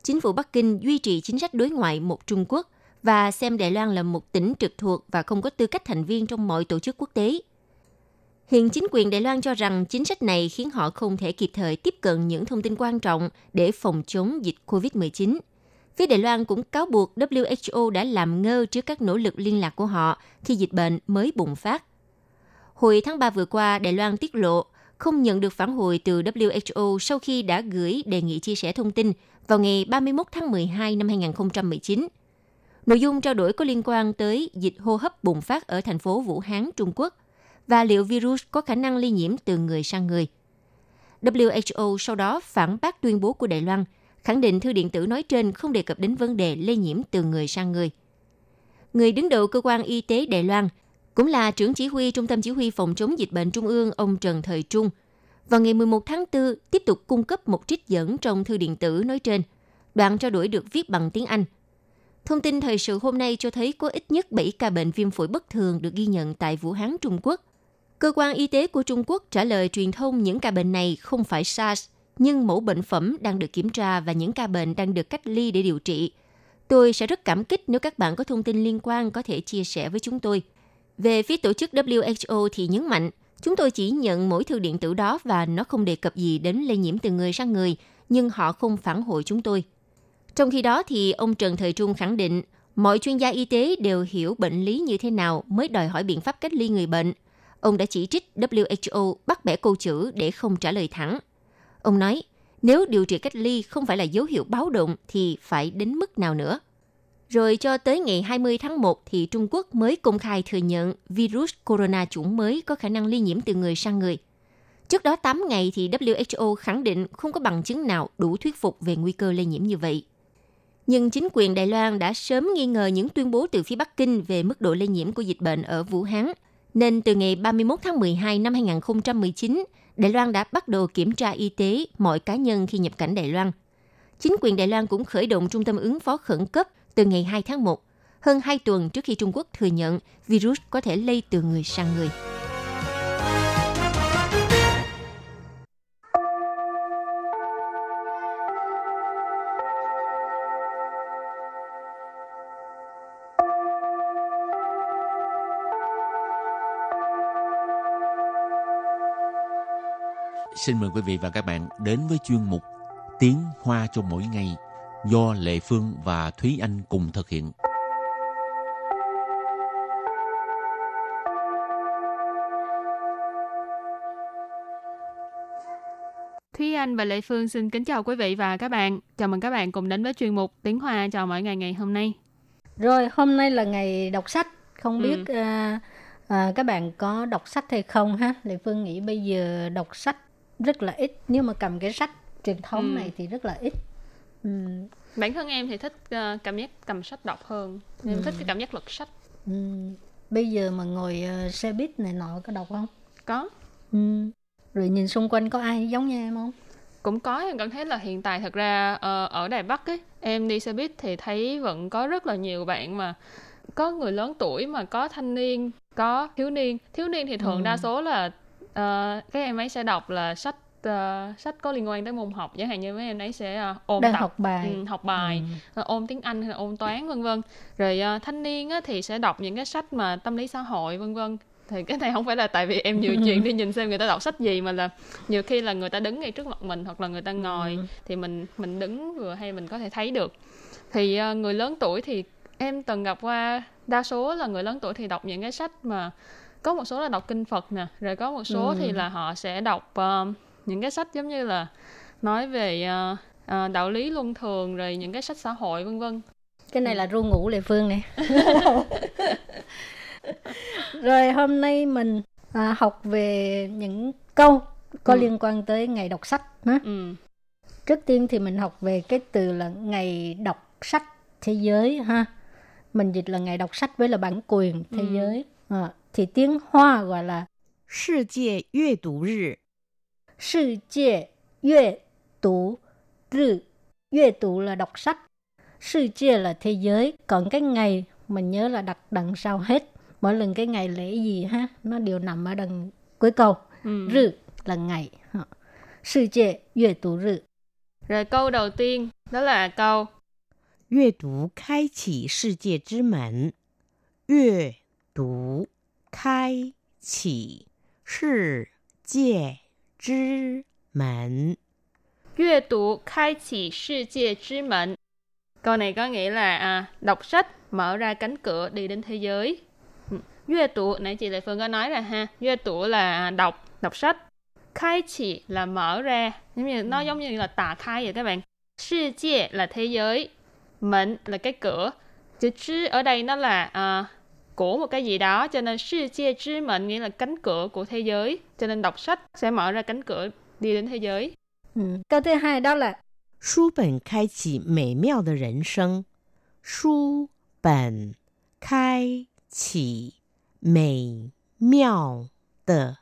[SPEAKER 3] Chính phủ Bắc Kinh duy trì chính sách đối ngoại một Trung Quốc và xem Đài Loan là một tỉnh trực thuộc và không có tư cách thành viên trong mọi tổ chức quốc tế. Hiện chính quyền Đài Loan cho rằng chính sách này khiến họ không thể kịp thời tiếp cận những thông tin quan trọng để phòng chống dịch COVID-19. Phía Đài Loan cũng cáo buộc WHO đã làm ngơ trước các nỗ lực liên lạc của họ khi dịch bệnh mới bùng phát. Hồi tháng 3 vừa qua, Đài Loan tiết lộ không nhận được phản hồi từ WHO sau khi đã gửi đề nghị chia sẻ thông tin vào ngày 31 tháng 12 năm 2019. Nội dung trao đổi có liên quan tới dịch hô hấp bùng phát ở thành phố Vũ Hán, Trung Quốc và liệu virus có khả năng lây nhiễm từ người sang người. WHO sau đó phản bác tuyên bố của Đài Loan, khẳng định thư điện tử nói trên không đề cập đến vấn đề lây nhiễm từ người sang người. Người đứng đầu cơ quan y tế Đài Loan cũng là trưởng chỉ huy Trung tâm Chỉ huy Phòng chống dịch bệnh Trung ương ông Trần Thời Trung, vào ngày 11 tháng 4 tiếp tục cung cấp một trích dẫn trong thư điện tử nói trên. Đoạn trao đổi được viết bằng tiếng Anh. Thông tin thời sự hôm nay cho thấy có ít nhất 7 ca bệnh viêm phổi bất thường được ghi nhận tại Vũ Hán, Trung Quốc. Cơ quan y tế của Trung Quốc trả lời truyền thông những ca bệnh này không phải SARS, nhưng mẫu bệnh phẩm đang được kiểm tra và những ca bệnh đang được cách ly để điều trị. Tôi sẽ rất cảm kích nếu các bạn có thông tin liên quan có thể chia sẻ với chúng tôi. Về phía tổ chức WHO thì nhấn mạnh, chúng tôi chỉ nhận mỗi thư điện tử đó và nó không đề cập gì đến lây nhiễm từ người sang người, nhưng họ không phản hồi chúng tôi. Trong khi đó thì ông Trần Thời Trung khẳng định, mọi chuyên gia y tế đều hiểu bệnh lý như thế nào mới đòi hỏi biện pháp cách ly người bệnh. Ông đã chỉ trích WHO bắt bẻ câu chữ để không trả lời thẳng. Ông nói, nếu điều trị cách ly không phải là dấu hiệu báo động thì phải đến mức nào nữa? Rồi cho tới ngày 20 tháng 1 thì Trung Quốc mới công khai thừa nhận virus corona chủng mới có khả năng lây nhiễm từ người sang người. Trước đó 8 ngày thì WHO khẳng định không có bằng chứng nào đủ thuyết phục về nguy cơ lây nhiễm như vậy. Nhưng chính quyền Đài Loan đã sớm nghi ngờ những tuyên bố từ phía Bắc Kinh về mức độ lây nhiễm của dịch bệnh ở Vũ Hán. Nên từ ngày 31 tháng 12 năm 2019, Đài Loan đã bắt đầu kiểm tra y tế mọi cá nhân khi nhập cảnh Đài Loan. Chính quyền Đài Loan cũng khởi động trung tâm ứng phó khẩn cấp từ ngày 2 tháng 1, hơn 2 tuần trước khi Trung Quốc thừa nhận virus có thể lây từ người sang người.
[SPEAKER 2] Xin mời quý vị và các bạn đến với chuyên mục Tiếng Hoa cho mỗi ngày do Lệ Phương và Thúy Anh cùng thực hiện.
[SPEAKER 4] Thúy Anh và Lệ Phương xin kính chào quý vị và các bạn. Chào mừng các bạn cùng đến với chuyên mục Tiếng Hoa chào mỗi ngày ngày hôm nay.
[SPEAKER 5] Rồi hôm nay là ngày đọc sách, không
[SPEAKER 4] Ừ.
[SPEAKER 5] biết à, à, các bạn có đọc sách hay không ha? Lệ Phương nghĩ bây giờ đọc sách rất là ít, nếu mà cầm cái sách truyền thống
[SPEAKER 4] Ừ.
[SPEAKER 5] này thì rất là ít. Ừm,
[SPEAKER 4] Bản thân em thì thích ờ, cảm giác cầm sách đọc hơn. Em thích cái cảm giác lật sách.
[SPEAKER 5] ừm, bây giờ mà ngồi ờ, xe buýt này nọ có đọc không?
[SPEAKER 4] Có.
[SPEAKER 5] Ừm, Rồi nhìn xung quanh có ai giống như em không?
[SPEAKER 4] Cũng có, em cảm thấy là hiện tại thật ra ờ, ở Đài Bắc ấy, em đi xe buýt thì thấy vẫn có rất là nhiều bạn mà có người lớn tuổi mà có thanh niên, có thiếu niên. Thiếu niên thì thường
[SPEAKER 5] Ừ.
[SPEAKER 4] đa số là ờ, các em ấy sẽ đọc là sách ờ, sách có liên quan tới môn học chẳng hạn như mấy em ấy sẽ ờ, ôn
[SPEAKER 5] Đang
[SPEAKER 4] tập
[SPEAKER 5] học bài.
[SPEAKER 4] ừ, học bài
[SPEAKER 5] Ừm.
[SPEAKER 4] Ờ, ôn tiếng Anh hay là ôn toán vân vân rồi ờ, thanh niên á, thì sẽ đọc những cái sách mà tâm lý xã hội vân vân thì cái này không phải là tại vì em nhiều chuyện đi nhìn xem người ta đọc sách gì mà là nhiều khi là người ta đứng ngay trước mặt mình hoặc là người ta ngồi thì mình mình đứng vừa hay mình có thể thấy được thì ờ, người lớn tuổi thì em từng gặp qua đa số là người lớn tuổi thì đọc những cái sách mà có một số là đọc kinh Phật nè rồi có một số
[SPEAKER 5] Ừ.
[SPEAKER 4] thì là họ sẽ đọc ờ, những cái sách giống như là nói về ờ, ờ, đạo lý luân thường rồi những cái sách xã hội vân vân
[SPEAKER 5] Cái này là ru ngủ Lệ Phương này. Rồi hôm nay mình à, học về những câu có
[SPEAKER 4] Ừ.
[SPEAKER 5] liên quan tới ngày đọc sách. Ha?
[SPEAKER 4] ừ
[SPEAKER 5] Trước tiên thì mình học về cái từ là ngày đọc sách thế giới ha. Mình dịch là ngày đọc sách với là bản quyền thế
[SPEAKER 4] Ừ.
[SPEAKER 5] giới. À, thì tiếng Hoa gọi là
[SPEAKER 6] 世界阅读日，
[SPEAKER 5] Sư界阅读日.阅读là đọc sách. Sư界là thế giới. Còn cái ngày mình nhớ là đặt đằng sau hết. Mỗi lần cái ngày lễ gì ha, nó đều nằm ở đằng cuối câu.
[SPEAKER 4] ừ
[SPEAKER 5] Rư là ngày. Ha. Sư界阅读日.
[SPEAKER 4] rồi câu đầu tiên đó là câu
[SPEAKER 6] 阅读开启世界之门。阅读开启世界 之门。
[SPEAKER 4] Yue tú khai chỉ世界之门. Câu này có nghĩa là à, đọc sách mở ra cánh cửa đi đến thế giới. Ừ. Yue tú nãy chị Lệ Phương có nói rồi ha. Yue tú là đọc đọc sách. Khai chỉ là mở ra, giống như nó giống như là tà khai vậy các bạn.世界là thế giới, mệnh là cái cửa. Chữ chứ ở đây nó là à, của một cái gì đó cho nên世界之门 nghĩa là cánh cửa của thế giới cho nên đọc sách sẽ mở ra cánh cửa đi đến thế giới
[SPEAKER 5] Ừ. Câu thứ hai đó là
[SPEAKER 6] 书本开启美妙的人生。书本开启美妙的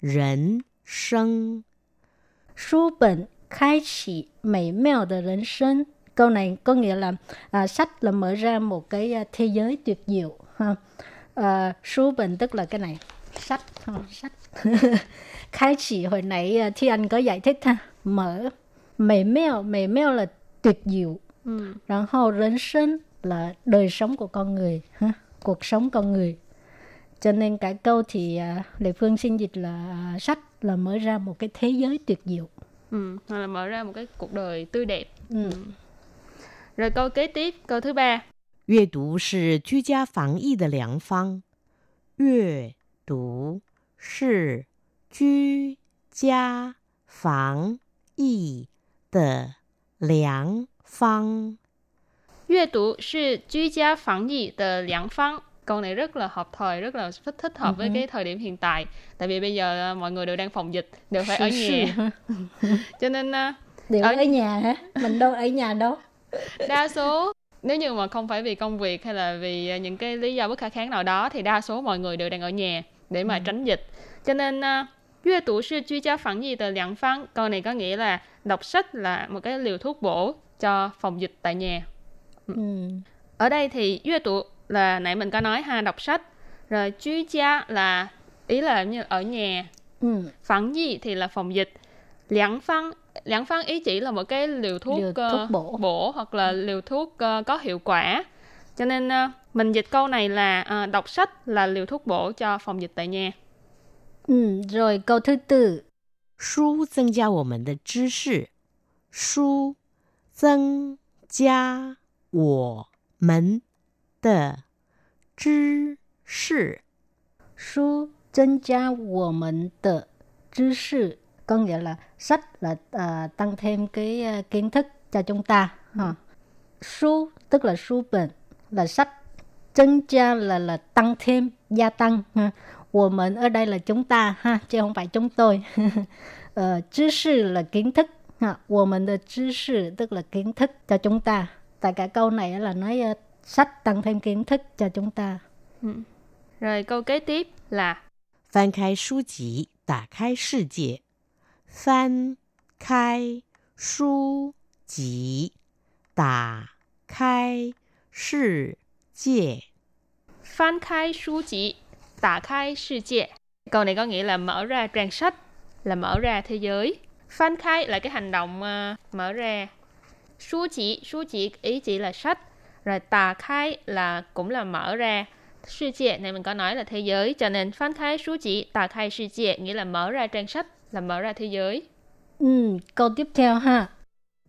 [SPEAKER 6] 人生。
[SPEAKER 5] 书本khai chỉ mỹ妙的人生. Câu này có nghĩa là à, sách là mở ra một cái à, thế giới tuyệt diệu. ha. À, bình tức là cái này. Sách ha, sách. Khai chỉ hồi nãy ờ, thì anh có giải thích ha. Mở mềm mèo mềm mèo là tuyệt diệu.
[SPEAKER 4] Ừ.
[SPEAKER 5] rồi hậu 人生 là đời sống của con người ha cuộc sống con người. Cho nên cái câu thì uh, lệ phương xin dịch là uh, sách là mở ra một cái thế giới tuyệt diệu.
[SPEAKER 4] Ừ, là mở ra một cái cuộc đời tươi đẹp. Ừ.
[SPEAKER 5] ừ.
[SPEAKER 4] rồi câu kế tiếp câu thứ ba.
[SPEAKER 6] 阅读是居家防疫的良方。阅读是居家防疫的良方。
[SPEAKER 4] 阅读是居家防疫的良方 câu này rất là hợp thời rất là thích thích hợp với cái thời điểm hiện tại tại vì bây giờ à, mọi người đều đang phòng dịch đều phải ở
[SPEAKER 5] Sự-
[SPEAKER 4] nhà
[SPEAKER 5] sự ha.
[SPEAKER 4] cho nên à,
[SPEAKER 5] đều
[SPEAKER 4] Ở-
[SPEAKER 5] ở, nhà hả mình đâu ở nhà đâu
[SPEAKER 4] đa số nếu như mà không phải vì công việc hay là vì à, những cái lý do bất khả kháng nào đó thì đa số mọi người đều đang ở nhà để mà ừ. tránh dịch cho nên à, Yue tủ sư truy gia phản gì từ lặng phán Câu này có nghĩa là đọc sách là một cái liều thuốc bổ cho phòng dịch tại nhà.
[SPEAKER 5] Ừ. ừ.
[SPEAKER 4] Ở đây thì Yue tủ là nãy mình có nói ha, đọc sách. Rồi truy gia là ý là như ở nhà.
[SPEAKER 5] Ừ.
[SPEAKER 4] Phản gì thì là phòng dịch. Lặng phán liãng phăng ý chỉ là một cái liều thuốc,
[SPEAKER 5] Liều
[SPEAKER 4] ờ,
[SPEAKER 5] thuốc bổ.
[SPEAKER 4] hoặc là liều thuốc ờ, có hiệu quả cho nên ờ, mình dịch câu này là ờ, đọc sách là liều thuốc bổ cho phòng dịch tại nhà
[SPEAKER 5] Ừ. rồi câu thứ tư
[SPEAKER 6] 书增加我们的知识，书增加我们的知识。
[SPEAKER 5] Su增加我们的知识 có nghĩa là sách là à, tăng thêm cái à, kiến thức cho chúng ta ha. Su tức là su bệnh là sách增加 là là tăng thêm gia tăng ha. 我们 ở đây là chúng ta ha chứ không phải chúng tôi ờ,知识 là kiến thức ha. 我们的知识 tức là kiến thức cho chúng ta tại cả câu này là nói à, sách tăng thêm kiến thức cho chúng ta
[SPEAKER 4] Rồi câu kế tiếp là
[SPEAKER 6] 翻开书籍，打开世界。 翻开书籍，打开世界。
[SPEAKER 4] Phan khai书籍, tả khai世界. Câu này có nghĩa là mở ra trang sách, là mở ra thế giới. Phan khai là cái hành động à, mở ra.书chỉ,书chỉ ý chỉ là sách. Rồi tà khai là cũng là mở ra.世界này mình có nói là thế giới, cho nên phan khai书chỉ, tà khai世界nghĩa là mở ra trang sách, là mở ra thế giới.
[SPEAKER 5] ừ, câu tiếp theo ha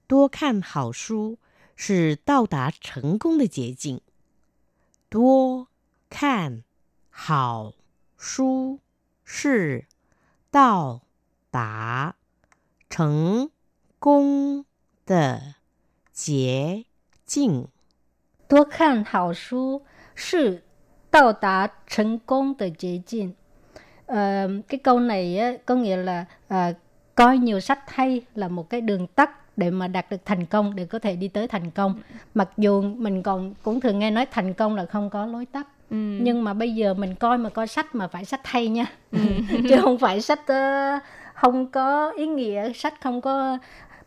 [SPEAKER 6] 多看好书是到达成功的捷径。多看好书是到达成功的捷径。
[SPEAKER 5] 多看好书是到达成功的捷径. Ờ, cái câu này á, có nghĩa là à, coi nhiều sách hay là một cái đường tắt để mà đạt được thành công để có thể đi tới thành công mặc dù mình còn cũng thường nghe nói thành công là không có lối tắt
[SPEAKER 4] Ừ.
[SPEAKER 5] nhưng mà bây giờ mình coi mà coi sách mà phải sách hay nha chứ không phải sách ờ, không có ý nghĩa sách không có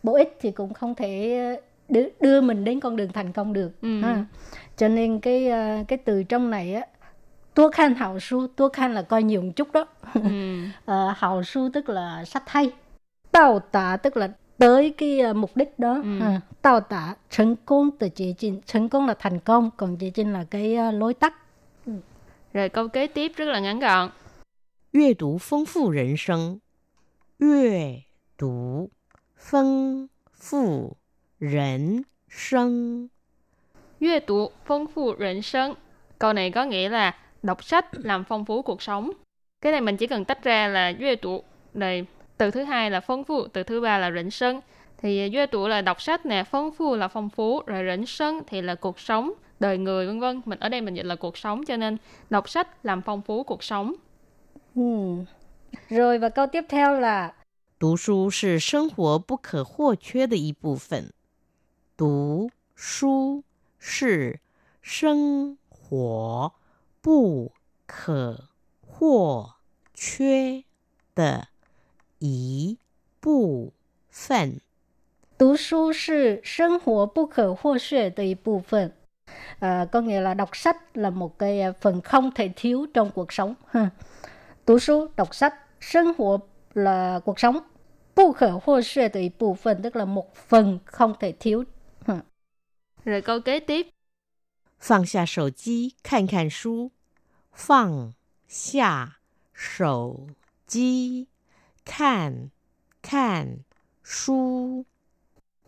[SPEAKER 5] bổ ích thì cũng không thể đưa, đưa mình đến con đường thành công được
[SPEAKER 4] Ừ.
[SPEAKER 5] ha. cho nên cái cái từ trong này á tua khan hảo su tua khan là coi nhiều một chút đó
[SPEAKER 4] Ừ.
[SPEAKER 5] Ờ, hảo su tức là sách hay tao tả tức là tới cái ờ, mục đích đó
[SPEAKER 4] Ừ.
[SPEAKER 5] ha. tao tả thành công từ chế trình thành công là thành công còn chế trình là cái ờ, lối tắt
[SPEAKER 4] Rồi câu kế tiếp rất là ngắn gọn.
[SPEAKER 6] 阅读丰富人生，阅读丰富人生。
[SPEAKER 4] Yue tú phong phú人生. Câu này có nghĩa là đọc sách làm phong phú cuộc sống. Cái này mình chỉ cần tách ra là yue tú. Rồi từ thứ hai là phong phú, từ thứ ba là rỉnh sân. Thì yue tú là đọc sách nè, phong phú là phong phú, rồi rỉnh sân thì là cuộc sống, đời người vân vân. Mình ở đây mình dịch là cuộc sống cho nên đọc sách làm phong phú cuộc sống.
[SPEAKER 5] Ừ. rồi và câu tiếp theo là
[SPEAKER 6] 读书是生活不可或缺的一部分。读书是生活 不可或缺的一部分。
[SPEAKER 5] Tú su是生活不可或缺的一部分. À, có nghĩa là đọc sách là một cái à, phần không thể thiếu trong cuộc sống. Ha. Tú su đọc sách, sinh hoạt là cuộc sống. Bất khả hoặc缺的一部分 tức là một phần không thể thiếu. Ha.
[SPEAKER 4] Rồi câu kế tiếp.
[SPEAKER 6] 放下手机，看看书。放下手机，看看书。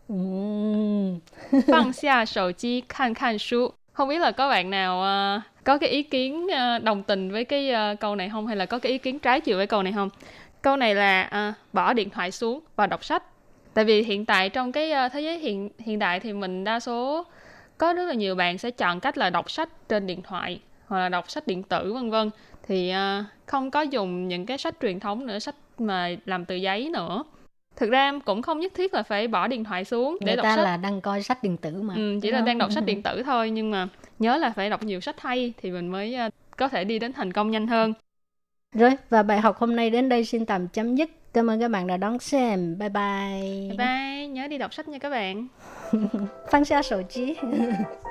[SPEAKER 5] Ừm.
[SPEAKER 4] Phăng xa sầu chi khan khan su. Không biết là có bạn nào ờ, có cái ý kiến ờ, đồng tình với cái ờ, câu này không hay là có cái ý kiến trái chiều với câu này không? Câu này là ờ, bỏ điện thoại xuống và đọc sách. Tại vì hiện tại trong cái ờ, thế giới hiện hiện đại thì mình đa số có rất là nhiều bạn sẽ chọn cách là đọc sách trên điện thoại hoặc là đọc sách điện tử vân vân thì ờ, không có dùng những cái sách truyền thống nữa sách mà làm từ giấy nữa thực ra cũng không nhất thiết là phải bỏ điện thoại xuống để
[SPEAKER 5] Người
[SPEAKER 4] đọc
[SPEAKER 5] ta
[SPEAKER 4] sách
[SPEAKER 5] là đang coi sách điện tử mà.
[SPEAKER 4] Ừ, chỉ là
[SPEAKER 5] không?
[SPEAKER 4] đang đọc sách điện tử thôi nhưng mà nhớ là phải đọc nhiều sách hay thì mình mới ờ, có thể đi đến thành công nhanh hơn.
[SPEAKER 5] Rồi, và bài học hôm nay đến đây xin tạm chấm dứt. Cảm ơn các bạn đã đón xem. Bye bye.
[SPEAKER 4] Bye bye, nhớ đi đọc sách nha các bạn.
[SPEAKER 5] Phăng xa sổ trí.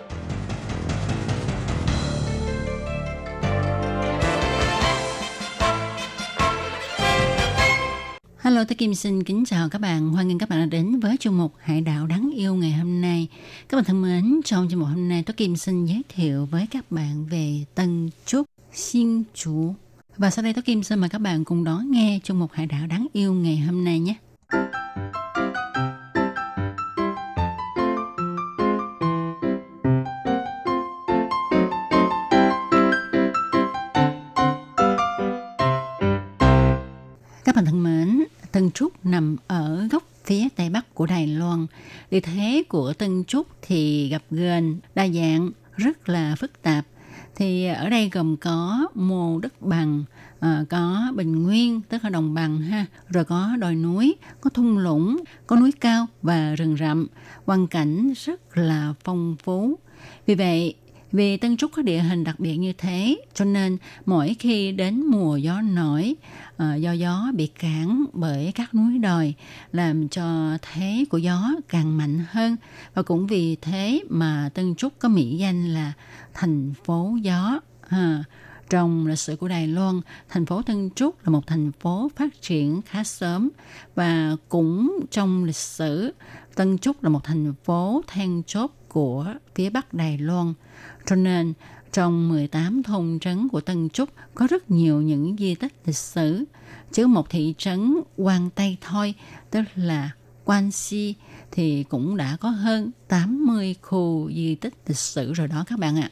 [SPEAKER 7] Hello, Kim xin kính chào các bạn. Hoan nghênh các bạn đã đến với chương mục Hải đảo đáng yêu ngày hôm nay. Các bạn thân mến, trong chương mục hôm nay, tôi Kim xin giới thiệu với các bạn về Tân Trúc, Xin Chủ. Và sau đây tôi Kim xin mời các bạn cùng đón nghe chương mục Hải đảo đáng yêu ngày hôm nay nhé. Các bạn thân mến, Tân Trúc nằm ở góc phía tây bắc của Đài Loan. Địa thế của Tân Trúc thì gặp gần, đa dạng, rất là phức tạp. Thì ở đây gồm có mô đất bằng, à, có bình nguyên, tức là đồng bằng ha, rồi có đồi núi, có thung lũng, có núi cao và rừng rậm. Hoàn cảnh rất là phong phú. Vì vậy, vì Tân Trúc có địa hình đặc biệt như thế, cho nên mỗi khi đến mùa gió nổi, ờ, do gió bị cản bởi các núi đồi, làm cho thế của gió càng mạnh hơn. Và cũng vì thế mà Tân Trúc có mỹ danh là thành phố gió. À, trong lịch sử của Đài Loan, thành phố Tân Trúc là một thành phố phát triển khá sớm và cũng trong lịch sử, Tân Trúc là một thành phố then chốt của phía Bắc Đài Loan. Cho nên, trong 18 thôn trấn của Tân Trúc có rất nhiều những di tích lịch sử. Chứ một thị trấn Quang Tây thôi, tức là Quan Si, thì cũng đã có hơn 80 khu di tích lịch sử rồi đó các bạn ạ.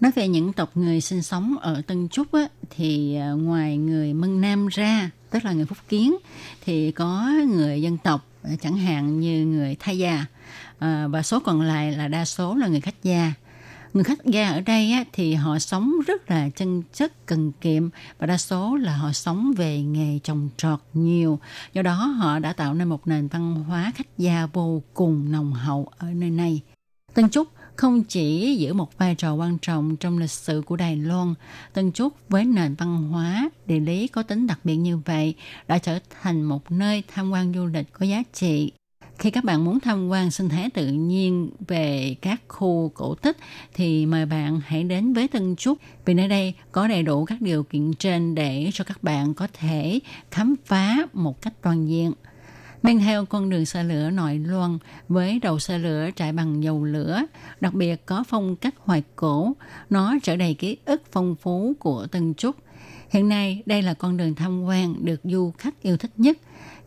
[SPEAKER 7] Nói về những tộc người sinh sống ở Tân Trúc á, thì à, ngoài người Mân Nam ra, tức là người Phúc Kiến, thì có người dân tộc chẳng hạn như người Thái Gia à, và số còn lại là đa số là người khách gia. Người khách gia ở đây á, thì họ sống rất là chân chất, cần kiệm và đa số là họ sống về nghề trồng trọt nhiều. Do đó họ đã tạo nên một nền văn hóa khách gia vô cùng nồng hậu ở nơi này. Tân Trúc không chỉ giữ một vai trò quan trọng trong lịch sử của Đài Loan, Tân Trúc với nền văn hóa, địa lý có tính đặc biệt như vậy đã trở thành một nơi tham quan du lịch có giá trị. Khi các bạn muốn tham quan sinh thái tự nhiên về các khu cổ tích thì mời bạn hãy đến với Tân Trúc. Vì nơi đây có đầy đủ các điều kiện trên để cho các bạn có thể khám phá một cách toàn diện. Men theo con đường xe lửa nội loan với đầu xe lửa chạy bằng dầu lửa, đặc biệt có phong cách hoài cổ, nó trở đầy ký ức phong phú của Tân Trúc. Hiện nay, đây là con đường tham quan được du khách yêu thích nhất.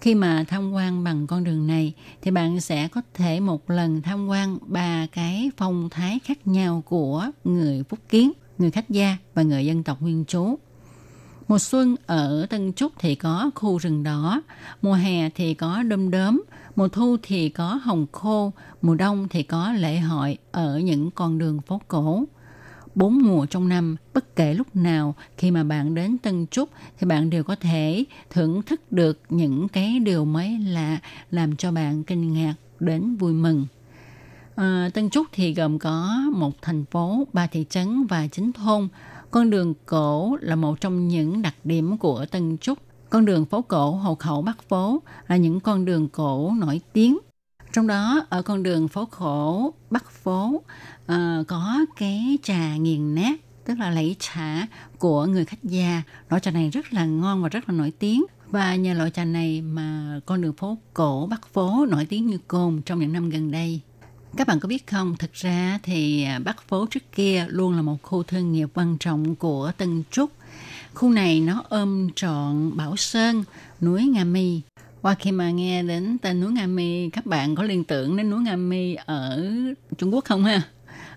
[SPEAKER 7] Khi mà tham quan bằng con đường này, thì bạn sẽ có thể một lần tham quan ba cái phong thái khác nhau của người Phúc Kiến, người khách gia và người dân tộc nguyên trú. Mùa xuân ở Tân Trúc thì có khu rừng đỏ, mùa hè thì có đom đóm, mùa thu thì có hồng khô, mùa đông thì có lễ hội ở những con đường phố cổ. Bốn mùa trong năm, bất kể lúc nào khi mà bạn đến Tân Trúc thì bạn đều có thể thưởng thức được những cái điều mới lạ làm cho bạn kinh ngạc đến vui mừng. À, Tân Trúc thì gồm có một thành phố, ba thị trấn và chín thôn. Con đường cổ là một trong những đặc điểm của Tân Trúc. Con đường phố cổ Hồ Khẩu Bắc Phố là những con đường cổ nổi tiếng. Trong đó ở con đường phố cổ Bắc Phố uh, có cái trà nghiền nát tức là lấy trà của người khách gia. Loại trà này rất là ngon và rất là nổi tiếng. Và nhờ loại trà này mà con đường phố cổ Bắc Phố nổi tiếng như cồn trong những năm gần đây. Các bạn có biết không, thực ra thì à, Bắc Phố trước kia luôn là một khu thương nghiệp quan trọng của Tân Trúc. Khu này nó ôm trọn Bảo Sơn, núi Nga Mi. Qua khi mà nghe đến tên núi Nga Mi, các bạn có liên tưởng đến núi Nga Mi ở Trung Quốc không ha?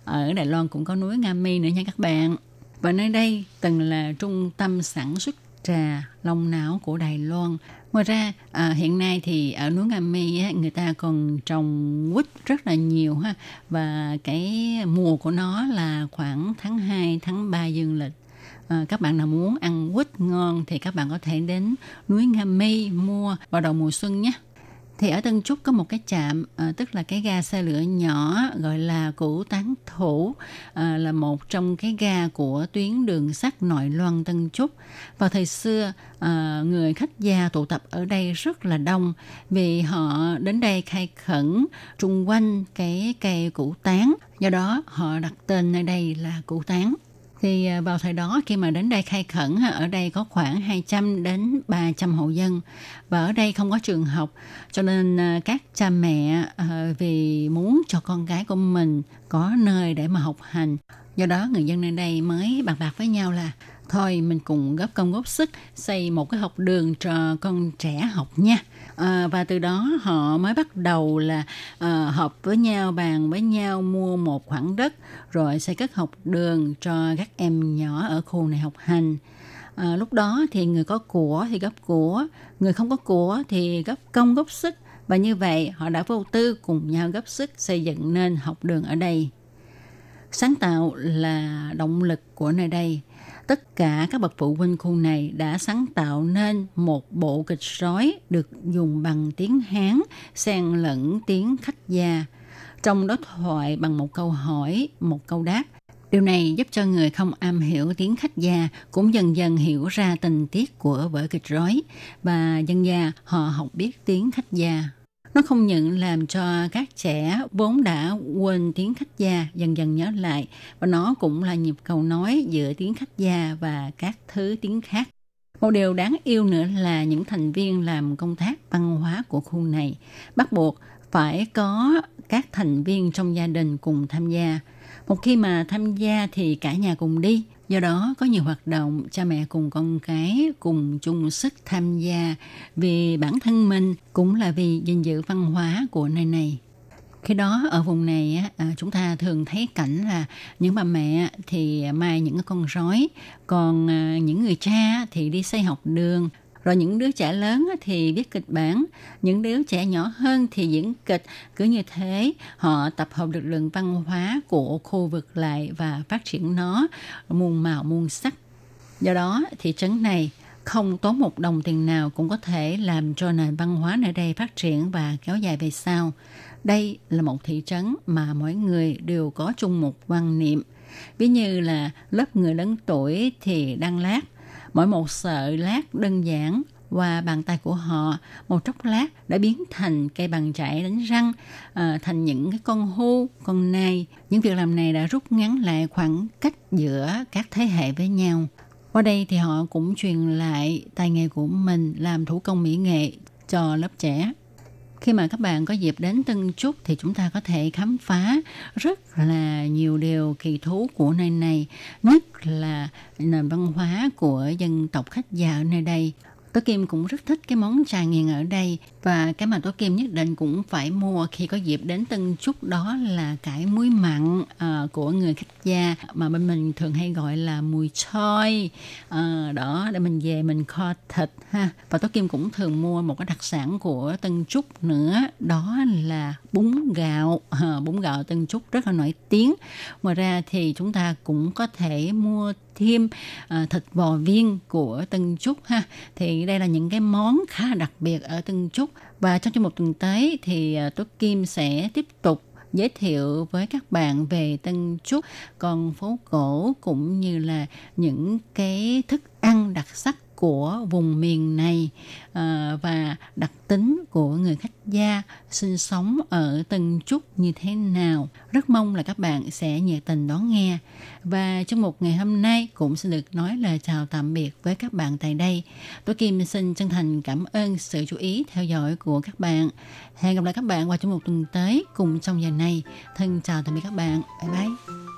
[SPEAKER 7] Ở Đài Loan cũng có núi Nga Mi nữa nha các bạn. Và nơi đây từng là trung tâm sản xuất trà long não của Đài Loan. Ngoài ra à, hiện nay thì ở núi Nga Mi á, người ta còn trồng quýt rất là nhiều ha và cái mùa của nó là khoảng tháng 2, tháng 3 dương lịch. À, các bạn nào muốn ăn quýt ngon thì các bạn có thể đến núi Nga Mi mua vào đầu mùa xuân nhé. thì ở Tân Trúc có một cái trạm à, tức là cái ga xe lửa nhỏ gọi là Củ Tán Thủ à, ờ, là một trong cái ga của tuyến đường sắt Nội Loan Tân Trúc. Vào thời xưa à, người khách gia tụ tập ở đây rất là đông vì họ đến đây khai khẩn trung quanh cái cây củ tán do đó họ đặt tên nơi đây là củ tán thì à, vào thời đó khi mà đến đây khai khẩn ở đây có khoảng 200 đến 300 hộ dân và ở đây không có trường học. Cho nên à, các cha mẹ à, vì muốn cho con gái của mình có nơi để mà học hành. Do đó người dân nơi đây mới bàn bạc với nhau là thôi mình cùng góp công góp sức xây một cái học đường cho con trẻ học nha. À, và từ đó họ mới bắt đầu là à, họp với nhau bàn với nhau mua một khoảng đất rồi xây cất học đường cho các em nhỏ ở khu này học hành. À, lúc đó thì người có của thì góp của người không có của thì góp công góp sức. Và như vậy họ đã vô tư cùng nhau góp sức xây dựng nên học đường ở đây. Sáng tạo là động lực của nơi đây tất cả các bậc phụ huynh khu này đã sáng tạo nên một bộ kịch sói được dùng bằng tiếng Hán xen lẫn tiếng khách gia. Trong đối thoại bằng một câu hỏi, một câu đáp. Điều này giúp cho người không am hiểu tiếng khách gia cũng dần dần hiểu ra tình tiết của vở kịch rối và dân gia họ học biết tiếng khách gia. Nó không những làm cho các trẻ vốn đã quên tiếng khách gia, dần dần nhớ lại, và nó cũng là nhịp cầu nói giữa tiếng khách gia và các thứ tiếng khác. Một điều đáng yêu nữa là những thành viên làm công tác văn hóa của khu này bắt buộc phải có các thành viên trong gia đình cùng tham gia. Một khi mà tham gia thì cả nhà cùng đi Do đó có nhiều hoạt động cha mẹ cùng con cái cùng chung sức tham gia vì bản thân mình cũng là vì gìn giữ văn hóa của nơi này. Khi đó ở vùng này à, chúng ta thường thấy cảnh là những bà mẹ thì mai những con rối, còn à, những người cha thì đi xây học đường rồi những đứa trẻ lớn thì viết kịch bản những đứa trẻ nhỏ hơn thì diễn kịch cứ như thế họ tập hợp lực lượng văn hóa của khu vực lại và phát triển nó muôn màu muôn sắc do đó thị trấn này không tốn một đồng tiền nào cũng có thể làm cho nền văn hóa nơi đây phát triển và kéo dài về sau. Đây là một thị trấn mà mỗi người đều có chung một quan niệm. Ví như là lớp người lớn tuổi thì đang lát, Mỗi một sợi lát đơn giản qua bàn tay của họ một chốc lát đã biến thành cây bằng chải đánh răng à, thành những cái con hu con nai. Những việc làm này đã rút ngắn lại khoảng cách giữa các thế hệ với nhau. Qua đây thì họ cũng truyền lại tài nghề của mình làm thủ công mỹ nghệ cho lớp trẻ khi mà các bạn có dịp đến Tân Trúc thì chúng ta có thể khám phá rất là nhiều điều kỳ thú của nơi này, nhất là nền văn hóa của dân tộc khách già ở nơi đây. Tố Kim cũng rất thích cái món trà nghiền ở đây và cái mà Tố Kim nhất định cũng phải mua khi có dịp đến Tân Trúc đó là cải muối mặn uh, của người khách gia mà bên mình thường hay gọi là mùi choi uh, đó để mình về mình kho thịt ha. Và Tố Kim cũng thường mua một cái đặc sản của Tân Trúc nữa đó là bún gạo. Uh, bún gạo Tân Trúc rất là nổi tiếng. Ngoài ra thì chúng ta cũng có thể mua thêm uh, thịt bò viên của Tân Trúc ha. Thì đây là những cái món khá là đặc biệt ở Tân Trúc. Và trong chương mục tuần tới thì uh, Tố Kim sẽ tiếp tục giới thiệu với các bạn về Tân Trúc, còn phố cổ cũng như là những cái thức ăn đặc sắc của vùng miền này ờ, và đặc tính của người khách gia sinh sống ở Tân Trúc như thế nào. Rất mong là các bạn sẽ nhiệt tình đón nghe. Và trong một ngày hôm nay cũng xin được nói lời chào tạm biệt với các bạn tại đây. Tôi Kim xin chân thành cảm ơn sự chú ý, theo dõi của các bạn. Hẹn gặp lại các bạn vào trong một tuần tới cùng trong giờ này. Thân chào tạm biệt các bạn. Bye bye.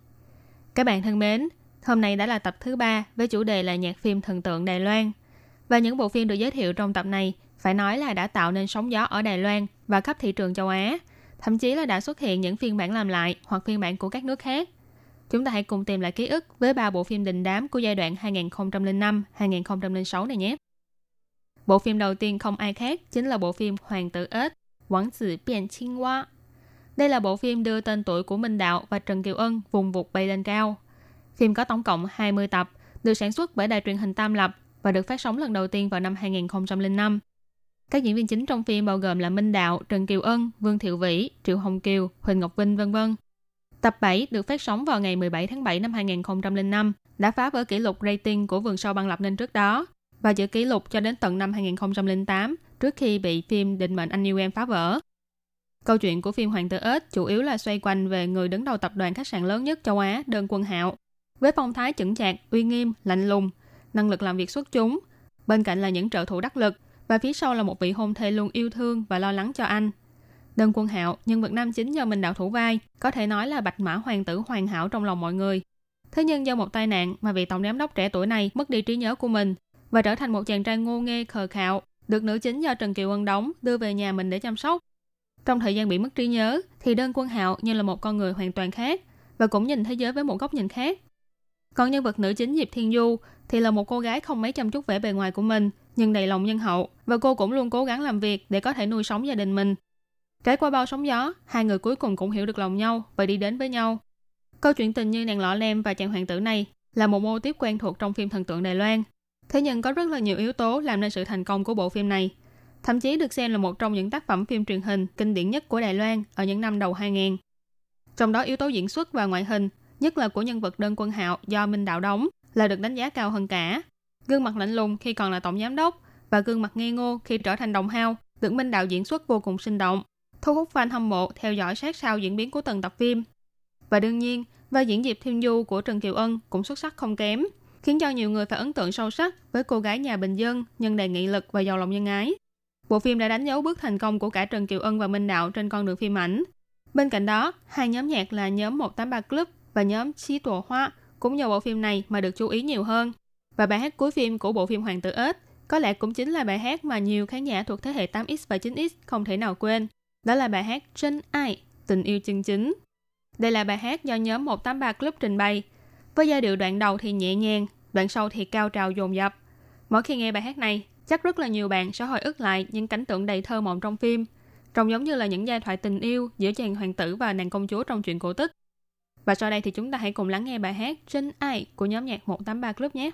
[SPEAKER 4] Các bạn thân mến, hôm nay đã là tập thứ ba với chủ đề là nhạc phim thần tượng Đài Loan. Và những bộ phim được giới thiệu trong tập này phải nói là đã tạo nên sóng gió ở Đài Loan và khắp thị trường châu Á. Thậm chí là đã xuất hiện những phiên bản làm lại hoặc phiên bản của các nước khác. Chúng ta hãy cùng tìm lại ký ức với ba bộ phim đình đám của giai đoạn 2005-2006 này nhé. Bộ phim đầu tiên không ai khác chính là bộ phim Hoàng tử ếch, Quảng tử Biện Chinh Hoa. Đây là bộ phim đưa tên tuổi của Minh Đạo và Trần Kiều Ân vùng vụt bay lên cao. Phim có tổng cộng 20 tập, được sản xuất bởi đài truyền hình Tam Lập và được phát sóng lần đầu tiên vào năm 2005. Các diễn viên chính trong phim bao gồm là Minh Đạo, Trần Kiều Ân, Vương Thiệu Vĩ, Triệu Hồng Kiều, Huỳnh Ngọc Vinh, vân vân. Tập 7 được phát sóng vào ngày 17 tháng 7 năm 2005, đã phá vỡ kỷ lục rating của Vườn Sâu Băng Lập nên trước đó và giữ kỷ lục cho đến tận năm 2008 trước khi bị phim Định mệnh anh yêu em phá vỡ. Câu chuyện của phim Hoàng tử ếch chủ yếu là xoay quanh về người đứng đầu tập đoàn khách sạn lớn nhất châu Á, Đơn Quân Hạo. Với phong thái chững chạc, uy nghiêm, lạnh lùng, năng lực làm việc xuất chúng, bên cạnh là những trợ thủ đắc lực và phía sau là một vị hôn thê luôn yêu thương và lo lắng cho anh. Đơn Quân Hạo, nhân vật nam chính do mình đạo thủ vai, có thể nói là bạch mã hoàng tử hoàn hảo trong lòng mọi người. Thế nhưng do một tai nạn mà vị tổng giám đốc trẻ tuổi này mất đi trí nhớ của mình và trở thành một chàng trai ngô nghê khờ khạo, được nữ chính do Trần Kiều Ân đóng đưa về nhà mình để chăm sóc. Trong thời gian bị mất trí nhớ, thì đơn quân hạo như là một con người hoàn toàn khác và cũng nhìn thế giới với một góc nhìn khác. Còn nhân vật nữ chính Diệp Thiên Du thì là một cô gái không mấy chăm chút vẻ bề ngoài của mình, nhưng đầy lòng nhân hậu và cô cũng luôn cố gắng làm việc để có thể nuôi sống gia đình mình. Trải qua bao sóng gió, hai người cuối cùng cũng hiểu được lòng nhau và đi đến với nhau. Câu chuyện tình như nàng lọ lem và chàng hoàng tử này là một mô tiếp quen thuộc trong phim thần tượng Đài Loan. Thế nhưng có rất là nhiều yếu tố làm nên sự thành công của bộ phim này – thậm chí được xem là một trong những tác phẩm phim truyền hình kinh điển nhất của Đài Loan ở những năm đầu 2000. Trong đó yếu tố diễn xuất và ngoại hình, nhất là của nhân vật đơn quân hạo do Minh Đạo đóng, là được đánh giá cao hơn cả. Gương mặt lạnh lùng khi còn là tổng giám đốc và gương mặt ngây ngô khi trở thành đồng hao, được Minh Đạo diễn xuất vô cùng sinh động, thu hút fan hâm mộ theo dõi sát sao diễn biến của từng tập phim. Và đương nhiên, vai diễn Diệp Thiên Du của Trần Kiều Ân cũng xuất sắc không kém, khiến cho nhiều người phải ấn tượng sâu sắc với cô gái nhà bình dân, nhân đầy nghị lực và giàu lòng nhân ái. Bộ phim đã đánh dấu bước thành công của cả Trần Kiều Ân và Minh Đạo trên con đường phim ảnh. Bên cạnh đó, hai nhóm nhạc là nhóm 183 Club và nhóm Chí Tổ Hoa cũng nhờ bộ phim này mà được chú ý nhiều hơn. Và bài hát cuối phim của bộ phim Hoàng tử ếch có lẽ cũng chính là bài hát mà nhiều khán giả thuộc thế hệ 8X và 9X không thể nào quên. Đó là bài hát Chân Ai, Tình yêu chân chính. Đây là bài hát do nhóm 183 Club trình bày. Với giai điệu đoạn đầu thì nhẹ nhàng, đoạn sau thì cao trào dồn dập. Mỗi khi nghe bài hát này, Chắc rất là nhiều bạn sẽ hồi ức lại những cảnh tượng đầy thơ mộng trong phim, trông giống như là những giai thoại tình yêu giữa chàng hoàng tử và nàng công chúa trong truyện cổ tích. Và sau đây thì chúng ta hãy cùng lắng nghe bài hát Trên Ai của nhóm nhạc 183 Club nhé.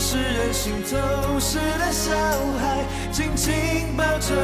[SPEAKER 8] 是任性透视的小孩，紧紧抱着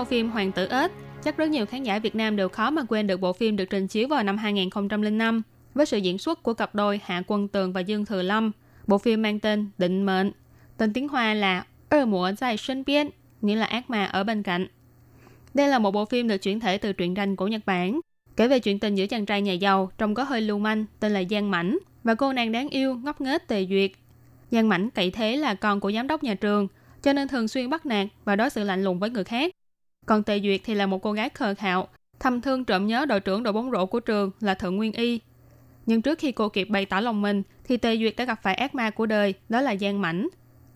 [SPEAKER 4] sau phim Hoàng tử ếch, chắc rất nhiều khán giả Việt Nam đều khó mà quên được bộ phim được trình chiếu vào năm 2005 với sự diễn xuất của cặp đôi Hạ Quân Tường và Dương Thừa Lâm. Bộ phim mang tên Định Mệnh, tên tiếng Hoa là Ơ Mùa Dài Sinh Biên, nghĩa là ác ma ở bên cạnh. Đây là một bộ phim được chuyển thể từ truyện tranh của Nhật Bản, kể về chuyện tình giữa chàng trai nhà giàu trông có hơi lưu manh tên là Giang Mảnh và cô nàng đáng yêu ngốc nghếch Tề Duyệt. Giang Mảnh cậy thế là con của giám đốc nhà trường, cho nên thường xuyên bắt nạt và đối xử lạnh lùng với người khác. Còn Tề Duyệt thì là một cô gái khờ khạo, thầm thương trộm nhớ đội trưởng đội bóng rổ của trường là Thượng Nguyên Y. Nhưng trước khi cô kịp bày tỏ lòng mình, thì Tề Duyệt đã gặp phải ác ma của đời, đó là Giang Mảnh.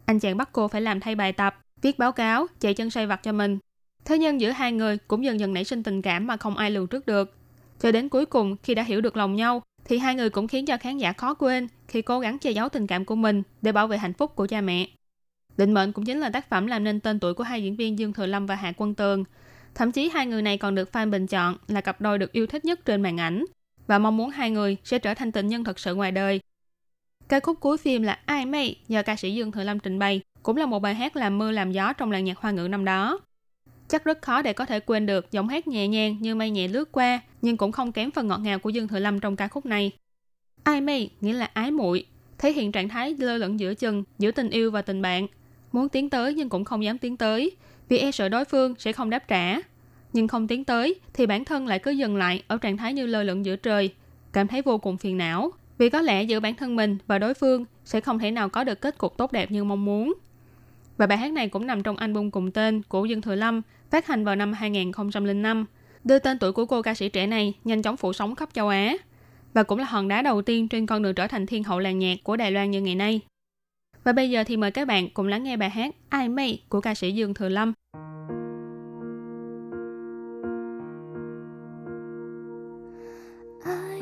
[SPEAKER 4] Anh chàng bắt cô phải làm thay bài tập, viết báo cáo, chạy chân say vặt cho mình. Thế nhưng giữa hai người cũng dần dần nảy sinh tình cảm mà không ai lường trước được. Cho đến cuối cùng, khi đã hiểu được lòng nhau, thì hai người cũng khiến cho khán giả khó quên khi cố gắng che giấu tình cảm của mình để bảo vệ hạnh phúc của cha mẹ. Định mệnh cũng chính là tác phẩm làm nên tên tuổi của hai diễn viên Dương Thừa Lâm và Hạ Quân Tường. Thậm chí hai người này còn được fan bình chọn là cặp đôi được yêu thích nhất trên màn ảnh và mong muốn hai người sẽ trở thành tình nhân thật sự ngoài đời. Ca khúc cuối phim là Ai Mây do ca sĩ Dương Thừa Lâm trình bày cũng là một bài hát làm mưa làm gió trong làng nhạc hoa ngữ năm đó. Chắc rất khó để có thể quên được giọng hát nhẹ nhàng như mây nhẹ lướt qua, nhưng cũng không kém phần ngọt ngào của Dương Thừa Lâm trong ca khúc này. Ai mây nghĩa là ái muội, thể hiện trạng thái lơ lửng giữa chừng, giữa tình yêu và tình bạn. Muốn tiến tới nhưng cũng không dám tiến tới, vì e sợ đối phương sẽ không đáp trả. Nhưng không tiến tới thì bản thân lại cứ dừng lại ở trạng thái như lơ lửng giữa trời, cảm thấy vô cùng phiền não. Vì có lẽ giữa bản thân mình và đối phương sẽ không thể nào có được kết cục tốt đẹp như mong muốn. Và bài hát này cũng nằm trong album cùng tên của Dương Thừa Lâm, phát hành vào năm 2005, đưa tên tuổi của cô ca sĩ trẻ này nhanh chóng phủ sóng khắp châu Á và cũng là hòn đá đầu tiên trên con đường trở thành thiên hậu làng nhạc của Đài Loan như ngày nay. Và bây giờ thì mời các bạn cùng lắng nghe bài hát Ai Mây của ca sĩ Dương Thừa Lâm.
[SPEAKER 9] Hãy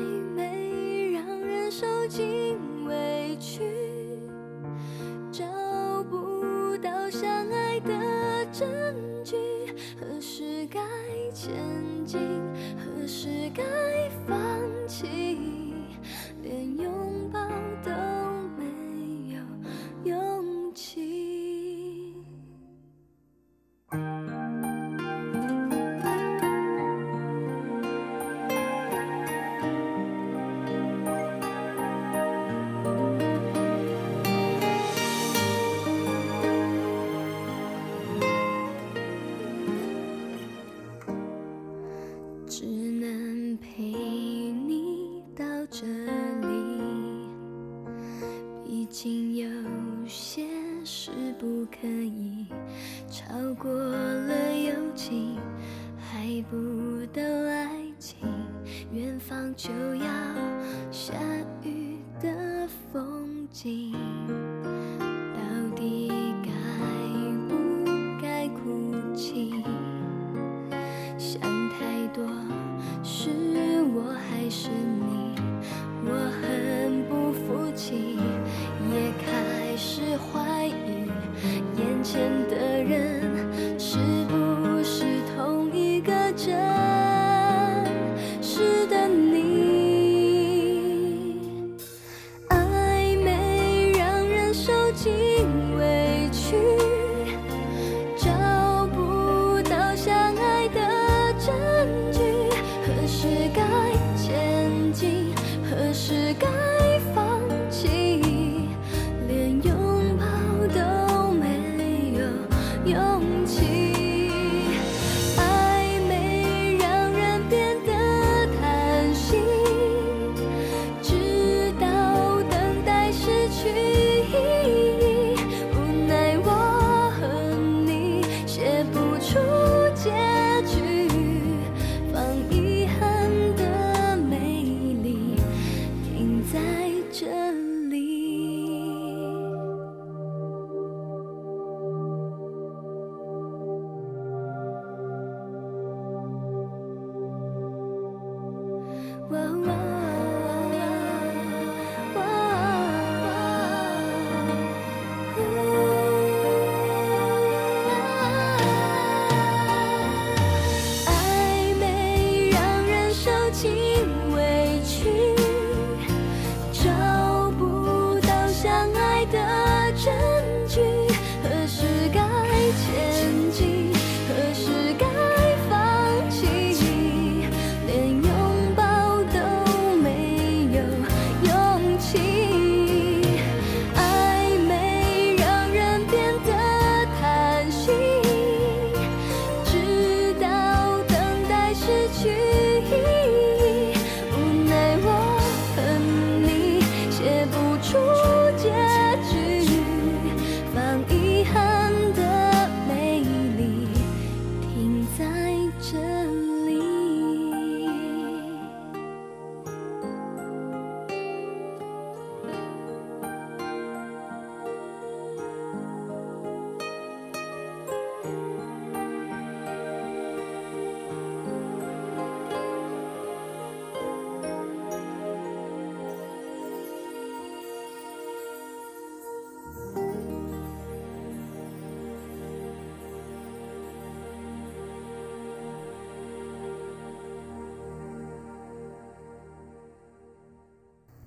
[SPEAKER 9] 这里。毕竟有些事不可以超过了友情，还不到爱情，远方就要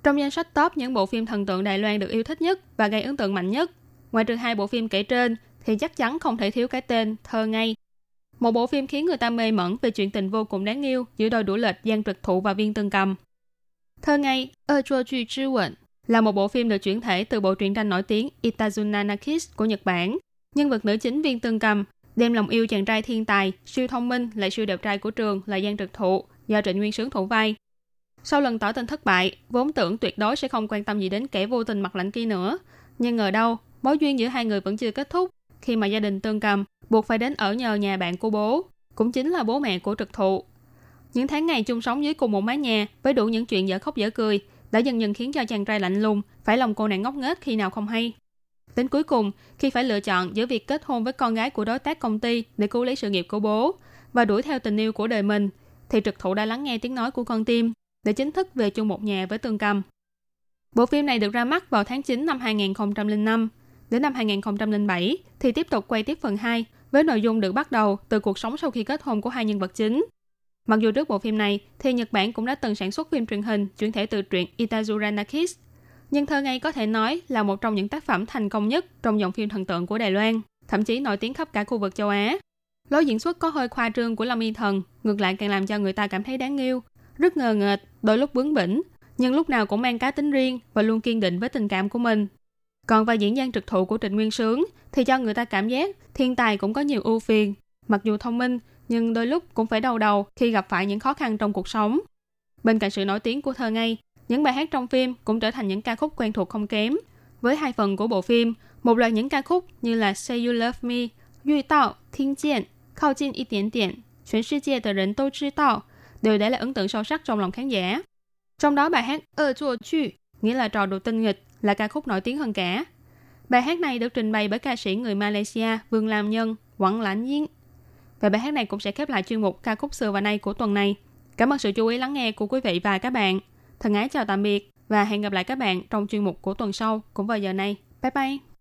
[SPEAKER 4] Trong danh sách top những bộ phim thần tượng Đài Loan được yêu thích nhất và gây ấn tượng mạnh nhất, ngoài trừ hai bộ phim kể trên thì chắc chắn không thể thiếu cái tên Thơ Ngay. Một bộ phim khiến người ta mê mẩn về chuyện tình vô cùng đáng yêu giữa đôi đũa lệch Giang Trực Thụ và Viên Tương Cầm. Thơ Ngay, Ơ Chua Truy Trư Quận là một bộ phim được chuyển thể từ bộ truyện tranh nổi tiếng Itazuna Nakis của Nhật Bản. Nhân vật nữ chính Viên Tương Cầm đem lòng yêu chàng trai thiên tài, siêu thông minh lại siêu đẹp trai của trường là Giang Trực Thụ do Trịnh Nguyên Sướng thủ vai. Sau lần tỏ tình thất bại, vốn tưởng tuyệt đối sẽ không quan tâm gì đến kẻ vô tình mặt lạnh kia nữa. Nhưng ngờ đâu, mối duyên giữa hai người vẫn chưa kết thúc khi mà gia đình tương cầm buộc phải đến ở nhờ nhà bạn của bố, cũng chính là bố mẹ của trực thụ. Những tháng ngày chung sống dưới cùng một mái nhà với đủ những chuyện dở khóc dở cười đã dần dần khiến cho chàng trai lạnh lùng phải lòng cô nàng ngốc nghếch khi nào không hay. Đến cuối cùng, khi phải lựa chọn giữa việc kết hôn với con gái của đối tác công ty để cứu lấy sự nghiệp của bố và đuổi theo tình yêu của đời mình, thì trực thụ đã lắng nghe tiếng nói của con tim để chính thức về chung một nhà với Tương Cầm. Bộ phim này được ra mắt vào tháng 9 năm 2005. Đến năm 2007 thì tiếp tục quay tiếp phần 2 với nội dung được bắt đầu từ cuộc sống sau khi kết hôn của hai nhân vật chính. Mặc dù trước bộ phim này thì Nhật Bản cũng đã từng sản xuất phim truyền hình chuyển thể từ truyện Itazura Nakis, nhưng Thơ Ngay có thể nói là một trong những tác phẩm thành công nhất trong dòng phim thần tượng của Đài Loan, thậm chí nổi tiếng khắp cả khu vực châu Á. Lối diễn xuất có hơi khoa trương của Lâm Y Thần, ngược lại càng làm cho người ta cảm thấy đáng yêu, rất ngờ nghệch, đôi lúc bướng bỉnh, nhưng lúc nào cũng mang cá tính riêng và luôn kiên định với tình cảm của mình. Còn vào diễn gian trực thụ của Trịnh Nguyên Sướng thì cho người ta cảm giác thiên tài cũng có nhiều ưu phiền. Mặc dù thông minh, nhưng đôi lúc cũng phải đau đầu khi gặp phải những khó khăn trong cuộc sống. Bên cạnh sự nổi tiếng của thơ ngay, những bài hát trong phim cũng trở thành những ca khúc quen thuộc không kém. Với hai phần của bộ phim, một loạt những ca khúc như là Say You Love Me, Duy Tạo, Thiên Diện, Khao Jin Y Tiến Tiến, Chuyển Sư Chia Tờ Rỉnh Tô Chi Tạo, đều để lại ấn tượng sâu sắc trong lòng khán giả. Trong đó bài hát Ơ chua chu, nghĩa là trò đùa tinh nghịch, là ca khúc nổi tiếng hơn cả. Bài hát này được trình bày bởi ca sĩ người Malaysia Vương Lam Nhân, Quảng Lãnh Diên. Và bài hát này cũng sẽ khép lại chuyên mục ca khúc xưa và nay của tuần này. Cảm ơn sự chú ý lắng nghe của quý vị và các bạn. Thân ái chào tạm biệt và hẹn gặp lại các bạn trong chuyên mục của tuần sau cũng vào giờ này. Bye bye!